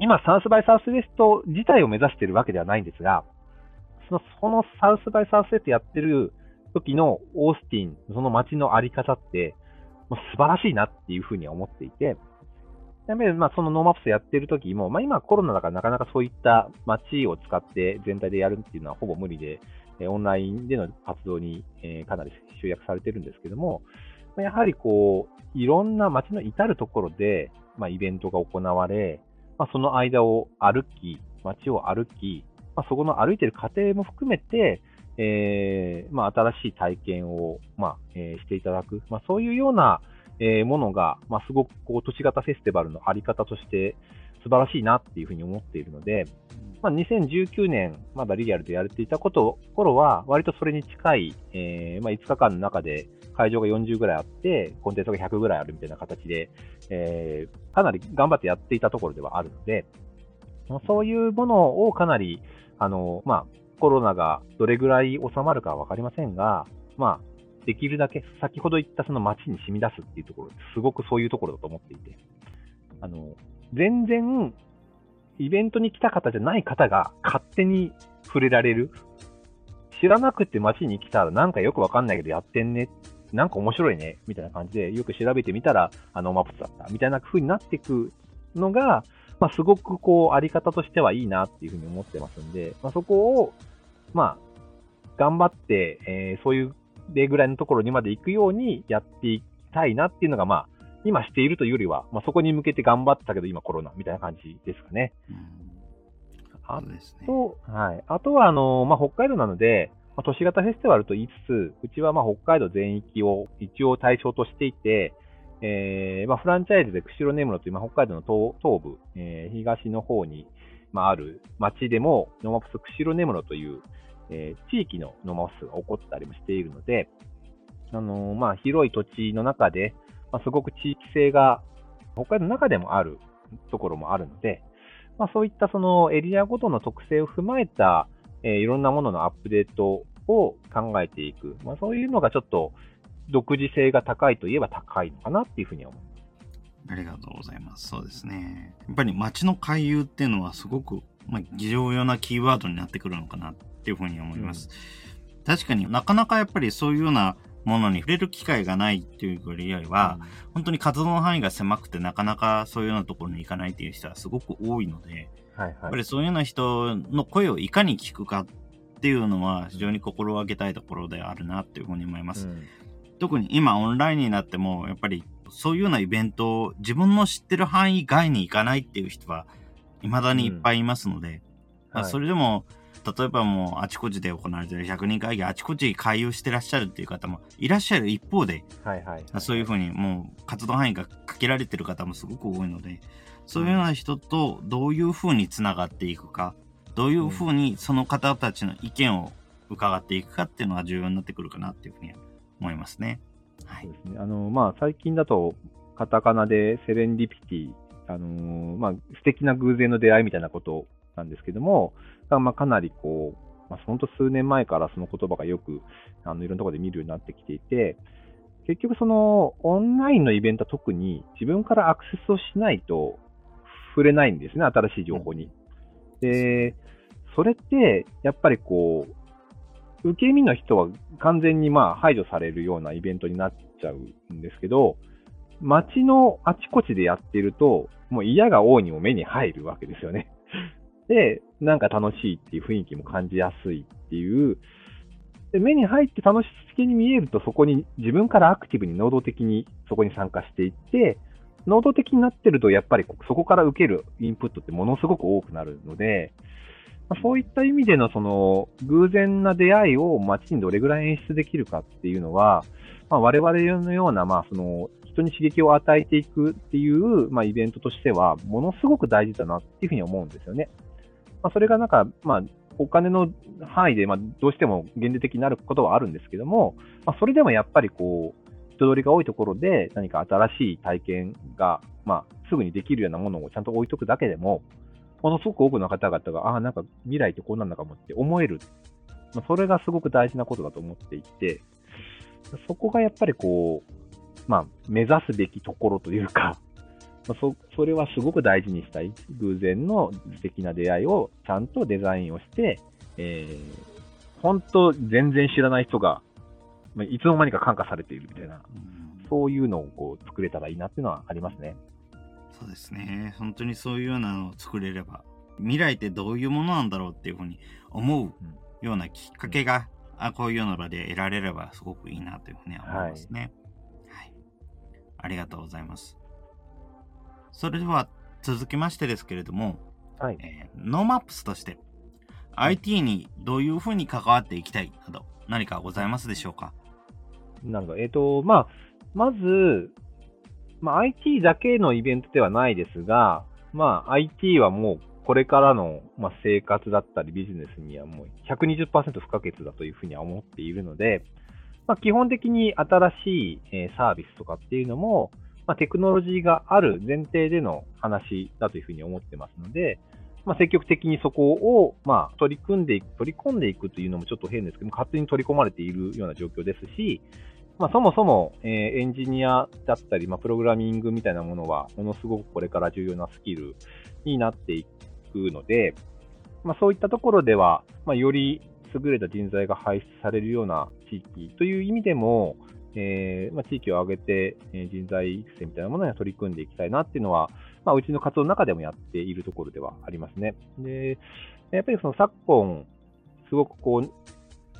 今、サウスバイサウスウェスト自体を目指しているわけではないんですが、そのそのサウスバイサウスウェストやってる時のオースティン、その街のあり方って、もう素晴らしいなっていうふうには思っていて、やっぱりまあそのノーマップスやってる時も、まあ今コロナだからなかなかそういった街を使って全体でやるっていうのはほぼ無理で、オンラインでの活動に、かなり集約されてるんですけども、やはりこう、いろんな街の至るところで、まあ、イベントが行われ、まあ、その間を歩き、街を歩き、まあ、そこの歩いてる過程も含めて、えー、まあ、新しい体験を、まあ、えー、していただく、まあ、そういうような、えー、ものが、まあ、すごくこう都市型フェスティバルのあり方として、素晴らしいなっていうふうに思っているので、まあ、2019年、まだリアルでやれていたこと頃は、割とそれに近い、えー、まあ、5日間の中で会場が40ぐらいあって、コンテンツが100ぐらいあるみたいな形で、えー、かなり頑張ってやっていたところではあるので、そういうものをかなり、あの、まあ、コロナがどれぐらい収まるかはわかりませんが、まあ、できるだけ、先ほど言ったその街に染み出すっていうところ、すごくそういうところだと思っていて、あの、全然イベントに来た方じゃない方が勝手に触れられる。知らなくて街に来たらなんかよくわかんないけどやってんね。なんか面白いね。みたいな感じでよく調べてみたらあのマプスだった。みたいな風になっていくのが、まあ、すごくこう、あり方としてはいいなっていうふうに思ってますんで、まあ、そこを、まあ、頑張って、えー、そういう例ぐらいのところにまで行くようにやっていきたいなっていうのが、まあ、今しているというよりは、まあ、そこに向けて頑張ったけど、今コロナみたいな感じですかね。うん、あと、ね、はい。あとは、あの、まあ、北海道なので、まあ、都市型フェスティバルと言いつつ、うちはまあ北海道全域を一応対象としていて、えーまあ、フランチャイズで釧路根室という、まあ、北海道の道東部、えー、東の方に、まあ、ある町でも、ノーマップス釧路根室という、えー、地域のノーマップスが起こったりもしているので、あのー、まあ、広い土地の中で、まあ、すごく地域性が北海道の中でもあるところもあるので、まあ、そういったそのエリアごとの特性を踏まえた、えー、いろんなもののアップデートを考えていく、まあ、そういうのがちょっと独自性が高いといえば高いのかなっていうふうに思います。ありがとうございます。そうですね。やっぱり街の回遊っていうのはすごく、まあ、重要なキーワードになってくるのかなっていうふうに思います。うん、確かになかなかやっぱりそういうようなものに触れる機会がないっていうよりは、うん、本当に活動の範囲が狭くてなかなかそういうようなところに行かないっていう人はすごく多いので、はいはい、やっぱりそういうような人の声をいかに聞くかっていうのは非常に心がけたいところであるなっていうふうに思います。うん、特に今オンラインになってもやっぱりそういうようなイベントを自分の知ってる範囲外に行かないっていう人は未だにいっぱいいますので、うん。はい、それでも例えばもうあちこちで行われている100人会議、あちこち回遊してらっしゃるっていう方もいらっしゃる一方で、はいはい、そういうふうにもう活動範囲が限られてる方もすごく多いので、そういうような人とどういうふうにつながっていくか、どういうふうにその方たちの意見を伺っていくかっていうのが重要になってくるかなっていうふうに思いますね。はい。あの、まあ、最近だと、カタカナでセレンディピティ、あのー、まあ、素敵な偶然の出会いみたいなことなんですけども、まあ、かなりこう、まあ、本当数年前からその言葉がよく、あの、いろんなところで見るようになってきていて、結局その、オンラインのイベントは特に自分からアクセスをしないと触れないんですね、新しい情報に。で、それって、やっぱりこう、受け身の人は完全にまあ排除されるようなイベントになっちゃうんですけど、街のあちこちでやってると、もう嫌が王にも目に入るわけですよね。で、なんか楽しいっていう雰囲気も感じやすいっていう、で目に入って楽しげに見えると、そこに自分からアクティブに能動的にそこに参加していって、能動的になってると、やっぱりそこから受けるインプットってものすごく多くなるので、まあそういった意味でのその偶然な出会いを街にどれぐらい演出できるかっていうのは、まあ、我々のような、まあ、その人に刺激を与えていくっていう、まあ、イベントとしては、ものすごく大事だなっていうふうに思うんですよね。まあ、それがなんか、まあ、お金の範囲で、まあ、どうしても限定的になることはあるんですけども、まあ、それでもやっぱりこう、人通りが多いところで何か新しい体験が、まあ、すぐにできるようなものをちゃんと置いとくだけでも、ものすごく多くの方々が、ああ、なんか未来ってこうなんだかもって思える。まあ、それがすごく大事なことだと思っていて、そこがやっぱりこう、まあ、目指すべきところというか、まあ、そそれはすごく大事にしたい。偶然の素敵な出会いをちゃんとデザインをして、えー、本当全然知らない人が、まあ、いつの間にか感化されているみたいな、そういうのをこう作れたらいいなっていうのはありますね。そうですね。本当にそういうようなのを作れれば、未来ってどういうものなんだろうっていうふうに思うようなきっかけが、うん、あこういうような場で得られればすごくいいなというふうに思いますね。はい、はい。ありがとうございます。それでは続きましてですけれども、はい。えー、ノーマップスとして、IT にどういうふうに関わっていきたいなど、何かございますでしょうか？なるほど。えっ、ー、と、まあ、まず、まあ、IT だけのイベントではないですが、まあ、IT はもうこれからの、まあ、生活だったりビジネスにはもう120%不可欠だというふうには思っているので、まあ、基本的に新しい、えサービスとかっていうのも、まあ、テクノロジーがある前提での話だというふうに思ってますので、まあ、積極的にそこを、まあ、取り組んでいく、取り込んでいくというのもちょっと変ですけども、勝手に取り込まれているような状況ですし、まあ、そもそも、えー、エンジニアだったり、まあ、プログラミングみたいなものは、ものすごくこれから重要なスキルになっていくので、まあ、そういったところでは、まあ、より優れた人材が輩出されるような地域という意味でも、えーまあ、地域を挙げて、えー、人材育成みたいなものに取り組んでいきたいなっていうのは、まあ、うちの活動の中でもやっているところではありますね。で、やっぱりその昨今、すごくこう、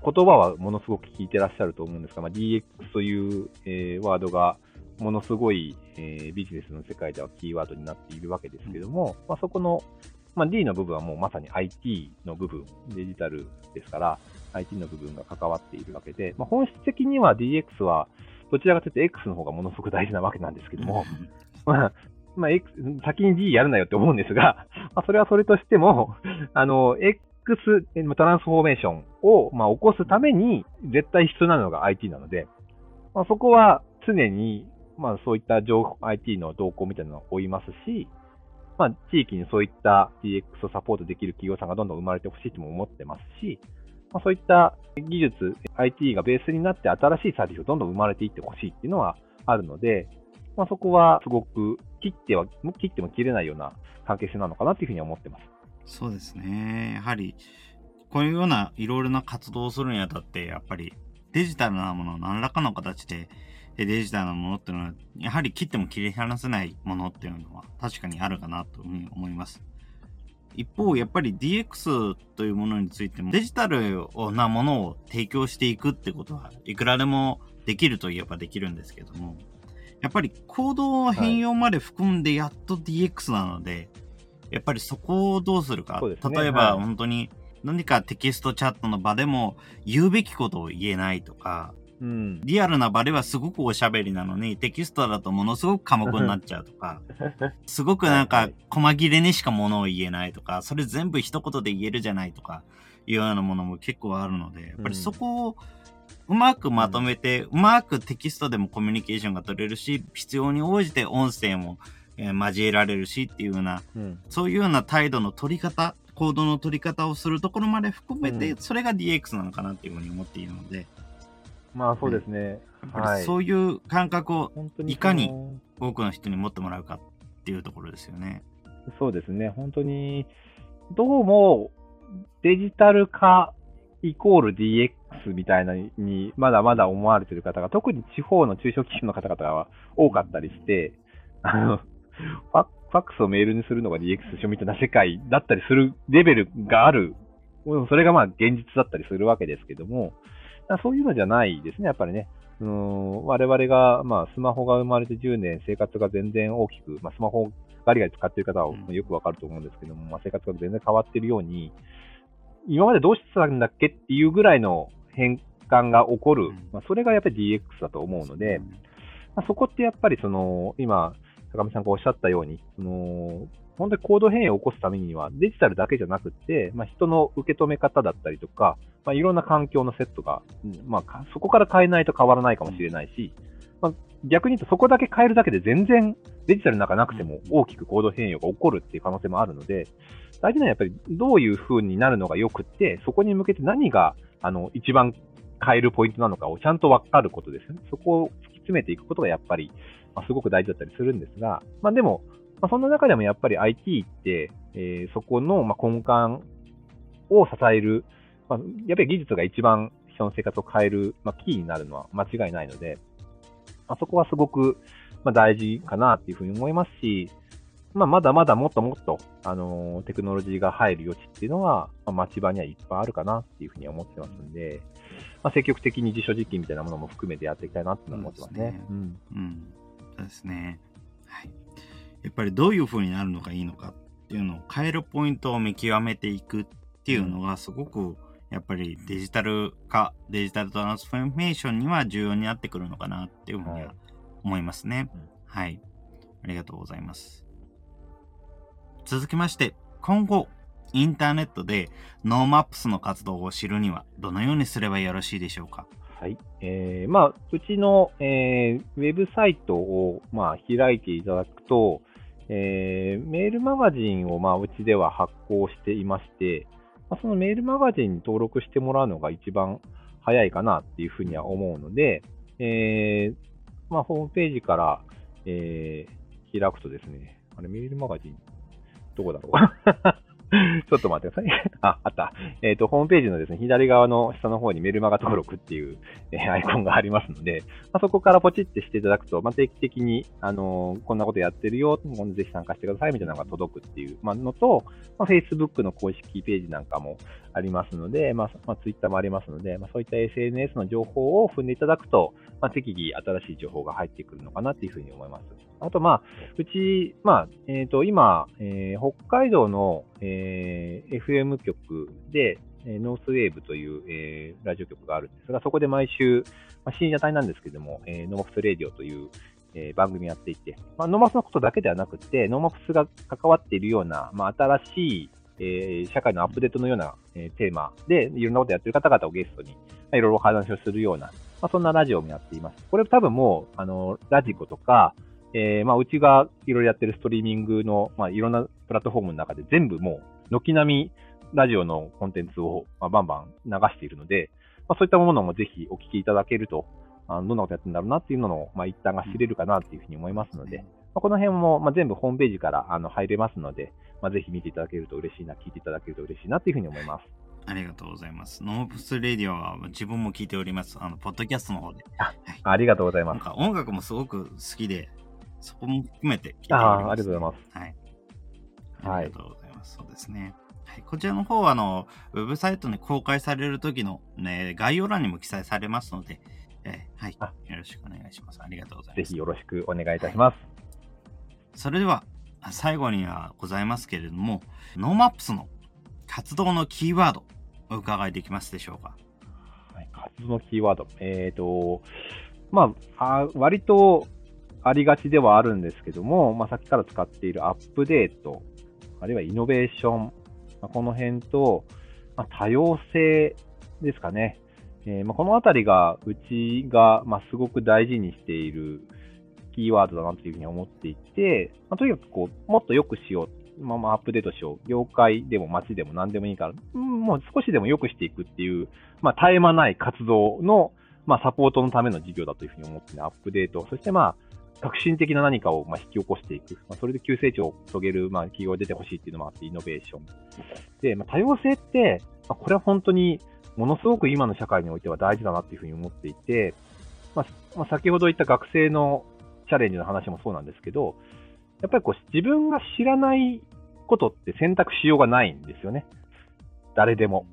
言葉はものすごく聞いてらっしゃると思うんですが、まあ、DX という、えー、ワードがものすごい、えー、ビジネスの世界ではキーワードになっているわけですけども、まあ、そこの、まあ、D の部分はもうまさに IT の部分、デジタルですから、IT の部分が関わっているわけで、まあ、本質的には DX はどちらかというと X の方がものすごく大事なわけなんですけども、まあ、まあ、X、先に D やるなよって思うんですが、まあ、それはそれとしても、あの、X、トランスフォーメーションを、まあ、起こすために絶対必要なのが IT なので、まあ、そこは常に、まあ、そういった情報、IT の動向みたいなのを追いますし、まあ、地域にそういった DX をサポートできる企業さんがどんどん生まれてほしいとも思ってますし、まあ、そういった技術、IT がベースになって新しいサービスをどんどん生まれていってほしいっていうのはあるので、まあ、そこはすごく切っては、切っても切れないような関係性なのかなというふうに思ってます。そうですね。やはり、こういうようないろいろな活動をするにあたって、やっぱりデジタルなものを、何らかの形でデジタルなものっていうのは、やはり切っても切り離せないものっていうのは確かにあるかなというふうに思います。一方、やっぱり DX というものについても、デジタルなものを提供していくってことはいくらでもできるといえばできるんですけども、やっぱり行動変容まで含んでやっと DX なので、はい、やっぱりそこをどうするか。ね、例えば、本当に何かテキストチャットの場でも言うべきことを言えないとか、うん、リアルな場ではすごくおしゃべりなのに、テキストだとものすごく寡黙になっちゃうとか、すごくなんか、細切れにしかものを言えないとか、それ全部一言で言えるじゃないとか、いうようなものも結構あるので、やっぱりそこをうまくまとめて、うまくテキストでもコミュニケーションが取れるし、必要に応じて音声も、えー、交えられるしっていうような、うん、そういうような態度の取り方、行動の取り方をするところまで含めて、それが DX なのかなっていうふうに思っているので、まあそうですね。はい、そういう感覚をいかに多くの人に持ってもらうかっていうところですよね。そうですね。本当に、どうもデジタル化イコール DX みたいなにまだまだ思われている方が、特に地方の中小企業の方々は多かったりして、あの、ファックスをメールにするのが DX でしょみたいな世界だったりするレベルがある。それがまあ現実だったりするわけですけども、そういうのじゃないですね、やっぱりね。うん、我々が、まあ、スマホが生まれて10年、生活が全然大きく、まあ、スマホガリガリ使っている方はよくわかると思うんですけども、まあ、生活が全然変わっているように、今までどうしてたんだっけっていうぐらいの変換が起こる、まあ、それがやっぱり DX だと思うので、まあ、そこってやっぱりその、今、坂上さんがおっしゃったように、その本当に行動変容を起こすためには、デジタルだけじゃなくて、まあ、人の受け止め方だったりとか、まあ、いろんな環境のセットが、まあ、そこから変えないと変わらないかもしれないし、まあ、逆に言うとそこだけ変えるだけで全然デジタルなんかなくても大きく行動変容が起こるっていう可能性もあるので、大事なのはやっぱりどういう風になるのが良くて、そこに向けて何があの一番変えるポイントなのかをちゃんと分かることですよね。そこを突き詰めていくことがやっぱり、まあ、すごく大事だったりするんですが、まあ、でも、まあ、そんな中でもやっぱり IT って、えー、そこの、ま根幹を支える、まあ、やっぱり技術が一番人の生活を変える、まあ、キーになるのは間違いないので、まあ、そこはすごく、まあ、大事かなっていうふうに思いますし、まあ、まだまだもっともっと、あのー、テクノロジーが入る余地っていうのは、まあ、町場にはいっぱいあるかなっていうふうに思ってますんで、まあ、積極的に実証実験みたいなものも含めてやっていきたいなって思ってますね。うん。うん。そうですね。はい。やっぱりどういう風になるのがいいのかっていうのを変えるポイントを見極めていくっていうのがすごくやっぱりデジタル化、デジタルトランスフォーメーションには重要になってくるのかなっていうふうには思いますね。はい。ありがとうございます。続きまして、今後、インターネットでノーマップスの活動を知るには、どのようにすればよろしいでしょうか？はい。えー、まあ、うちの、えー、ウェブサイトを、まあ、開いていただくと、えー、メールマガジンを、まあ、うちでは発行していまして、まあ、そのメールマガジンに登録してもらうのが一番早いかなっていうふうには思うので、えー、まあ、ホームページから、えー、開くとですね、あれ、メールマガジン、どこだろう？ちょっと待ってください。あ、あった。えっ、ー、と、ホームページのですね、左側の下の方にメルマガ登録っていう、えー、アイコンがありますので、まあ、そこからポチってしていただくと、まあ、定期的に、あのー、こんなことやってるよ、ぜひ参加してくださいみたいなのが届くっていう、まあ、のと、まあ、Facebook の公式ページなんかもありますので、まあ、まあ、Twitter もありますので、まあ、そういった SNS の情報を踏んでいただくと、まあ、適宜新しい情報が入ってくるのかなっていうふうに思います。あと、まあ、うち、まあ、えっ、ー、と、今、えー、北海道の、えー、FM 局で、えノースウェーブという、えー、ラジオ局があるんですが、そこで毎週、まあ、深夜帯なんですけども、えー、ノーマップスレディオという、えー、番組やっていて、まあ、ノーマップスのことだけではなくて、ノーマップスが関わっているような、まあ、新しい、えー、社会のアップデートのような、えー、テーマで、いろんなことやってる方々をゲストに、まあ、いろいろお話をするような、まあ、そんなラジオもやっています。これ多分もう、あの、ラジコとか、えー、まあ、うちがいろいろやってるストリーミングの、まあ、いろんなプラットフォームの中で全部もう、軒並みラジオのコンテンツを、まあ、バンバン流しているので、まあ、そういったものもぜひお聞きいただけると、あどんなことやってるんだろうなっていうのの、まあ、一端が知れるかなっていうふうに思いますので、まあ、この辺も、まあ、全部ホームページからあの入れますので、まあ、ぜひ見ていただけると嬉しいな、聞いていただけると嬉しいなっていうふうに思います。ありがとうございます。ノーマップスレディオは自分も聞いております。あの、ポッドキャストの方で。あはい、ありがとうございます。なんか音楽もすごく好きで、そこも含めて聞いております。あありがとうございます。はい。ありがとうございます。はい、そうですね。はい、こちらの方は、あの、ウェブサイトに公開される時のね、概要欄にも記載されますので、えー、はい。よろしくお願いします。ありがとうございます。ぜひよろしくお願いいたします。はい、それでは、最後にはございますけれども、 NoMaps の活動のキーワード、お伺いできますでしょうか。はい、活動のキーワード。えっ、ー、と、まあ、あ割とありがちではあるんですけども、まあ、さっきから使っているアップデート、あるいはイノベーション、まあ、この辺と、まあ、多様性ですかね。えー、ま、このあたりが、うちが、ま、すごく大事にしているキーワードだなというふうに思っていて、ま、とにかくこう、もっと良くしよう。ま、ま、アップデートしよう。業界でも街でも何でもいいから、もう少しでも良くしていくっていう、ま、絶え間ない活動の、ま、サポートのための事業だというふうに思って、ね、アップデート、そしてまあ、革新的な何かをまあ引き起こしていく。まあ、それで急成長を遂げるまあ企業が出てほしいっていうのもあって、イノベーション。で、まあ、多様性って、まあ、これは本当にものすごく今の社会においては大事だなっていうふうに思っていて、まあ、まあ、先ほど言った学生のチャレンジの話もそうなんですけど、やっぱりこう自分が知らないことって選択しようがないんですよね。誰でも。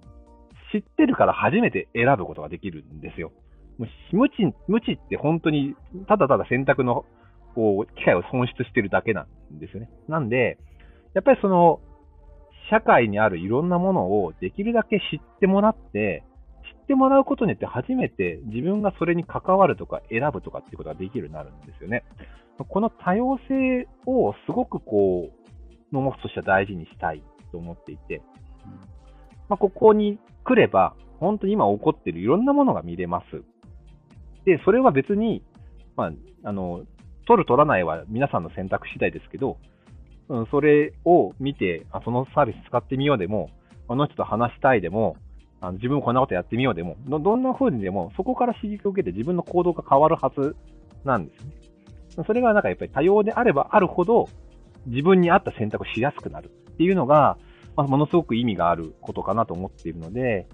知ってるから初めて選ぶことができるんですよ。無知、無知って本当にただただ選択のこう機会を損失してるだけなんですよね。なんで、やっぱりその社会にあるいろんなものをできるだけ知ってもらって、知ってもらうことによって初めて自分がそれに関わるとか選ぶとかっていうことができるようになるんですよね。この多様性をすごくこう、ノモフとしては大事にしたいと思っていて、まあ、ここに来れば、本当に今起こっているいろんなものが見れます。で、それは別に、まあ、あの、取る取らないは皆さんの選択次第ですけど、うん、それを見てあ、そのサービス使ってみようでも、あの人と話したいでも、あの自分もこんなことやってみようでもど、んな風にでも、そこから刺激を受けて自分の行動が変わるはずなんですね。それがなんかやっぱり多様であればあるほど、自分に合った選択をしやすくなるっていうのが、まあ、ものすごく意味があることかなと思っているので、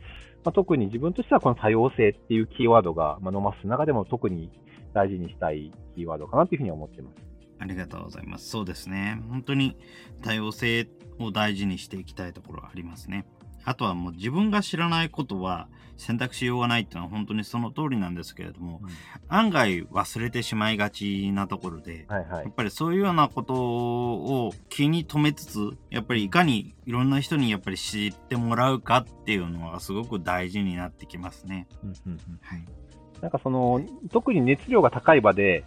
まあ、特に自分としてはこの多様性っていうキーワードが、まあ、ノマスの中でも特に大事にしたいキーワードかなというふうに思っています。ありがとうございます。そうですね。本当に多様性を大事にしていきたいところはありますね。あとはもう自分が知らないことは選択しようがないっていうのは本当にその通りなんですけれども、うん、案外忘れてしまいがちなところで、はいはい、やっぱりそういうようなことを気に留めつつ、やっぱりいかにいろんな人にやっぱり知ってもらうかっていうのはすごく大事になってきますね。はい、なんかその、特に熱量が高い場で、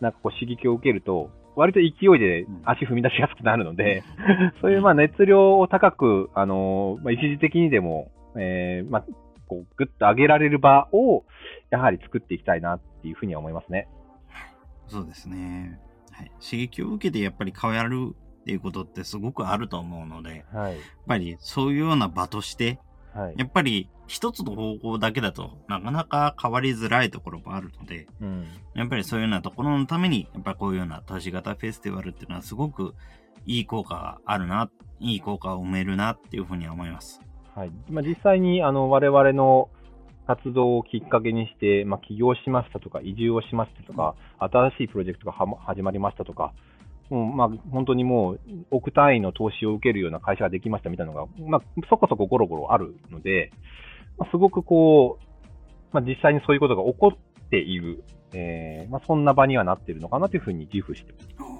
なんかこう刺激を受けると、割と勢いで足踏み出しやすくなるので、そういうまあ熱量を高く、あのまあ、一時的にでも、えー、まあ、こう、ぐっと上げられる場を、やはり作っていきたいなっていうふうには思いますね。そうですね。はい。刺激を受けてやっぱり変わるっていうことってすごくあると思うので、はい、やっぱりそういうような場として、はい、やっぱり一つの方向だけだとなかなか変わりづらいところもあるので、うん、やっぱりそういうようなところのために、やっぱこういうような都市型フェスティバルっていうのはすごくいい効果があるな、いい効果を埋めるなっていうふうには思います。はい。まあ、実際にあの我々の活動をきっかけにして、まあ、起業しましたとか、移住をしましたとか、新しいプロジェクトが始まりましたとか、うん、まあ、本当にもう億単位の投資を受けるような会社ができましたみたいなのが、まあ、そこそこゴロゴロあるので、まあ、すごくこう、まあ、実際にそういうことが起こっている、えーまあ、そんな場にはなっているのかなというふうに自負してます。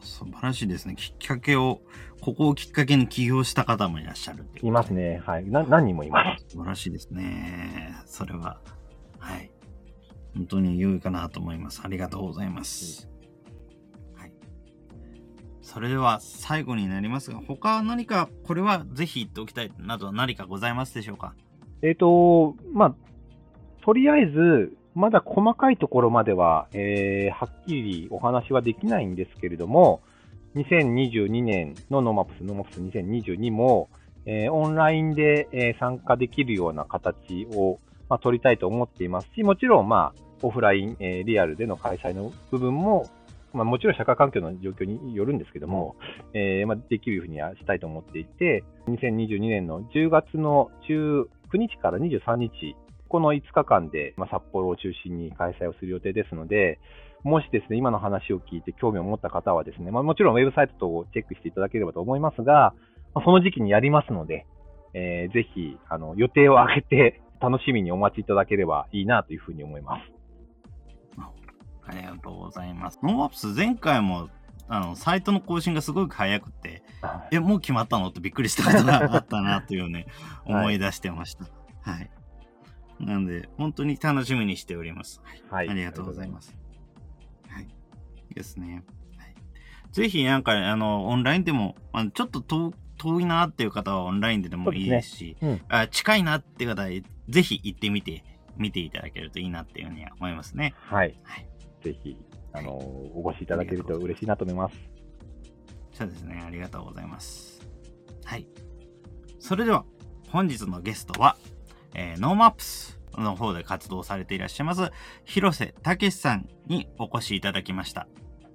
素晴らしいですね。きっかけを、ここをきっかけに起業した方もいらっしゃるいますね。はい。な何人もいます。素晴らしいですね。それは、はい。本当に良いかなと思います。ありがとうございます。それでは最後になりますが、他何かこれはぜひ言っておきたいなど何かございますでしょうか？えっ、ー、と、まあ、とりあえず、まだ細かいところまでは、えー、はっきりお話はできないんですけれども、2022年の NoMaps、NoMaps 2022も、えー、オンラインで、えー、参加できるような形を、まあ、取りたいと思っていますし、もちろん、まあ、オフライン、えー、リアルでの開催の部分も、まあ、もちろん社会環境の状況によるんですけども、えーまあ、できるふうにはしたいと思っていて、2022年の10月の19日から23日この5日間で、まあ、札幌を中心に開催をする予定ですので、もしですね、今の話を聞いて興味を持った方はですね、まあ、もちろんウェブサイト等をチェックしていただければと思いますが、まあ、その時期にやりますので、えー、ぜひ、あの、予定を上げて楽しみにお待ちいただければいいなというふうに思います。ありがとうございます。 NoMaps 前回もあの、サイトの更新がすごく早くて、え、もう決まったのってびっくりしたことがあったなというね、思い出してました。はい。なんで、本当に楽しみにしております。はい。ありがとうございます。はい。ですね。はい。ぜひ、なんか、あの、オンラインでも、あのちょっと遠遠いなっていう方はオンラインででもいいですし、すねうん、あ近いなっていう方は、ぜひ行ってみて、見ていただけるといいなっていうふうには思いますね。はい。はい、ぜひ、あの、お越しいただけると嬉しいなと思います。そうですね。ありがとうございます。はい。それでは、本日のゲストは、えー、 NoMaps の方で活動されていらっしゃいます、広瀬武さんにお越しいただきました。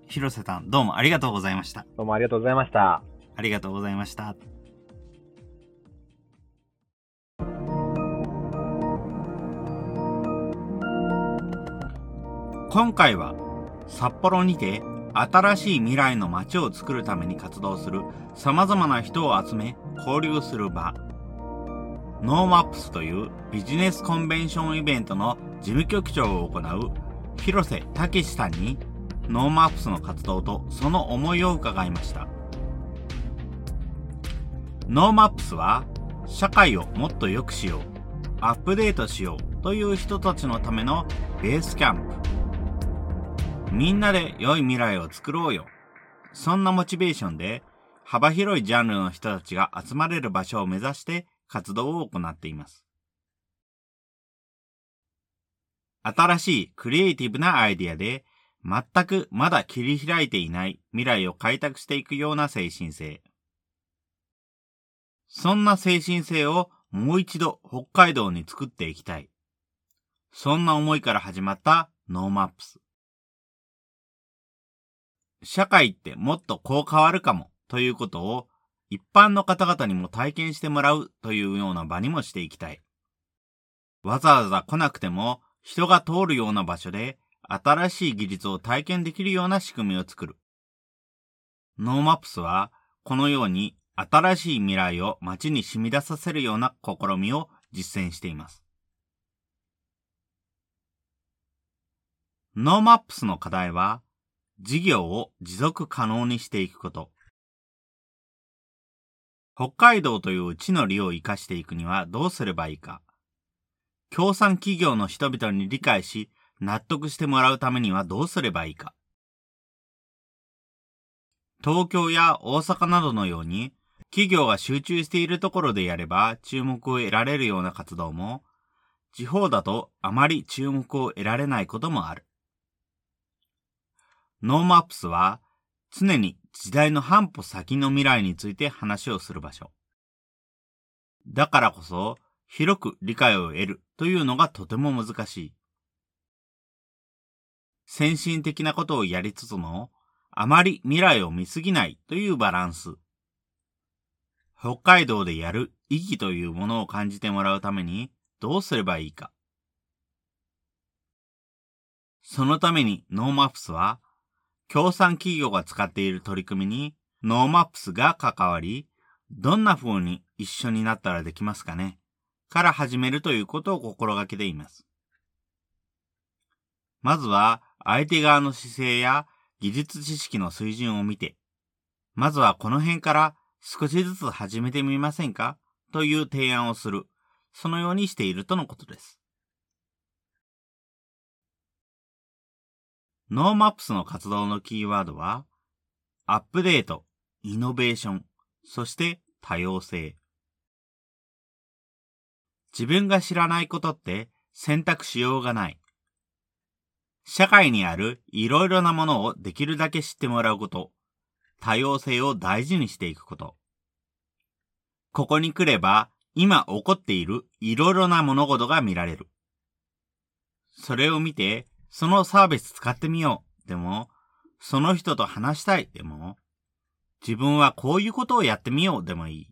広瀬さん、どうもありがとうございました。どうもありがとうございました。ありがとうございました。今回は札幌にて新しい未来の街を作るために活動する様々な人を集め交流する場 NoMaps というビジネスコンベンションイベントの事務局長を行う広瀬武さんに NoMaps の活動とその思いを伺いました。 NoMaps は社会をもっと良くしよう、アップデートしようという人たちのためのベースキャンプ。みんなで良い未来を作ろうよ。そんなモチベーションで幅広いジャンルの人たちが集まれる場所を目指して活動を行っています。新しいクリエイティブなアイディアで、全くまだ切り開いていない未来を開拓していくような精神性。そんな精神性をもう一度北海道に作っていきたい。そんな思いから始まった NoMaps。社会ってもっとこう変わるかもということを一般の方々にも体験してもらうというような場にもしていきたい。わざわざ来なくても人が通るような場所で新しい技術を体験できるような仕組みを作る。NoMaps はこのように新しい未来を街に染み出させるような試みを実践しています。 NoMaps の課題は事業を持続可能にしていくこと。北海道という地の利を活かしていくにはどうすればいいか。協賛企業の人々に理解し、納得してもらうためにはどうすればいいか。東京や大阪などのように、企業が集中しているところでやれば注目を得られるような活動も、地方だとあまり注目を得られないこともある。 NoMaps は常に時代の半歩先の未来について話をする場所。だからこそ広く理解を得るというのがとても難しい。先進的なことをやりつつも、あまり未来を見すぎないというバランス。北海道でやる意義というものを感じてもらうためにどうすればいいか。そのために NoMaps は、協賛企業が使っている取り組みに NoMaps が関わり、どんな風に一緒になったらできますかねから始めるということを心がけています。まずは相手側の姿勢や技術知識の水準を見て、まずはこの辺から少しずつ始めてみませんかという提案をする、そのようにしているとのことです。 NoMaps の活動のキーワードは、アップデート、イノベーション、そして多様性。自分が知らないことって選択しようがない。社会にあるいろいろなものをできるだけ知ってもらうこと、多様性を大事にしていくこと。ここに来れば、今起こっているいろいろな物事が見られる。それを見て、そのサービス使ってみよう。でも、その人と話したい。でも、自分はこういうことをやってみよう。でもいい。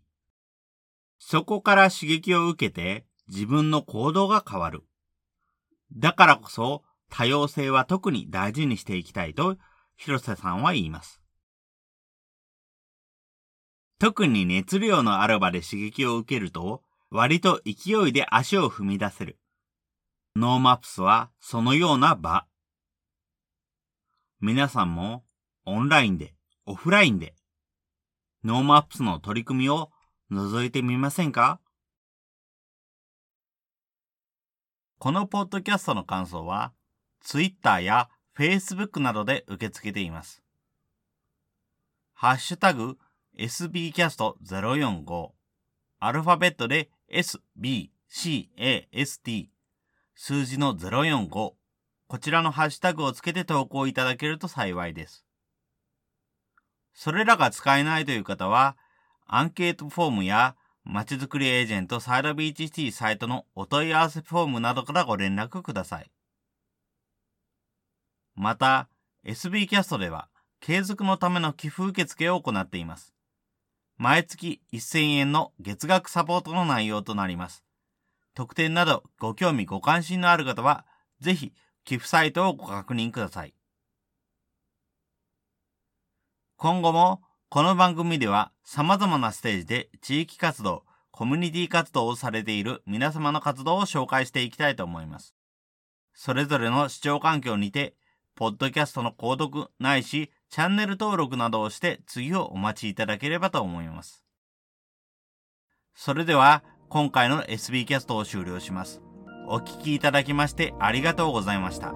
そこから刺激を受けて自分の行動が変わる。だからこそ多様性は特に大事にしていきたいと広瀬さんは言います。特に熱量のある場で刺激を受けると、割と勢いで足を踏み出せる。 NoMaps はそのような場。皆さんもオンラインで、オフラインで、 NoMaps の取り組みを覗いてみませんか？このポッドキャストの感想は、Twitter や Facebook などで受け付けています。ハッシュタグ sbcast045 アルファベットで sbcast 数字の045こちらのハッシュタグをつけて投稿いただけると幸いです。それらが使えないという方は、アンケートフォームやまちづくりエージェントサイドビーチシティサイトのお問い合わせフォームなどからご連絡ください。また、SB キャストでは、継続のための寄付受付を行っています。毎月1000円の月額サポートの内容となります。特典などご興味ご関心のある方は、ぜひ寄付サイトをご確認ください。今後もこの番組では様々なステージで地域活動、コミュニティ活動をされている皆様の活動を紹介していきたいと思います。それぞれの視聴環境にてポッドキャストの購読ないし、チャンネル登録などをして次をお待ちいただければと思います。それでは、今回の SB キャストを終了します。お聴きいただきましてありがとうございました。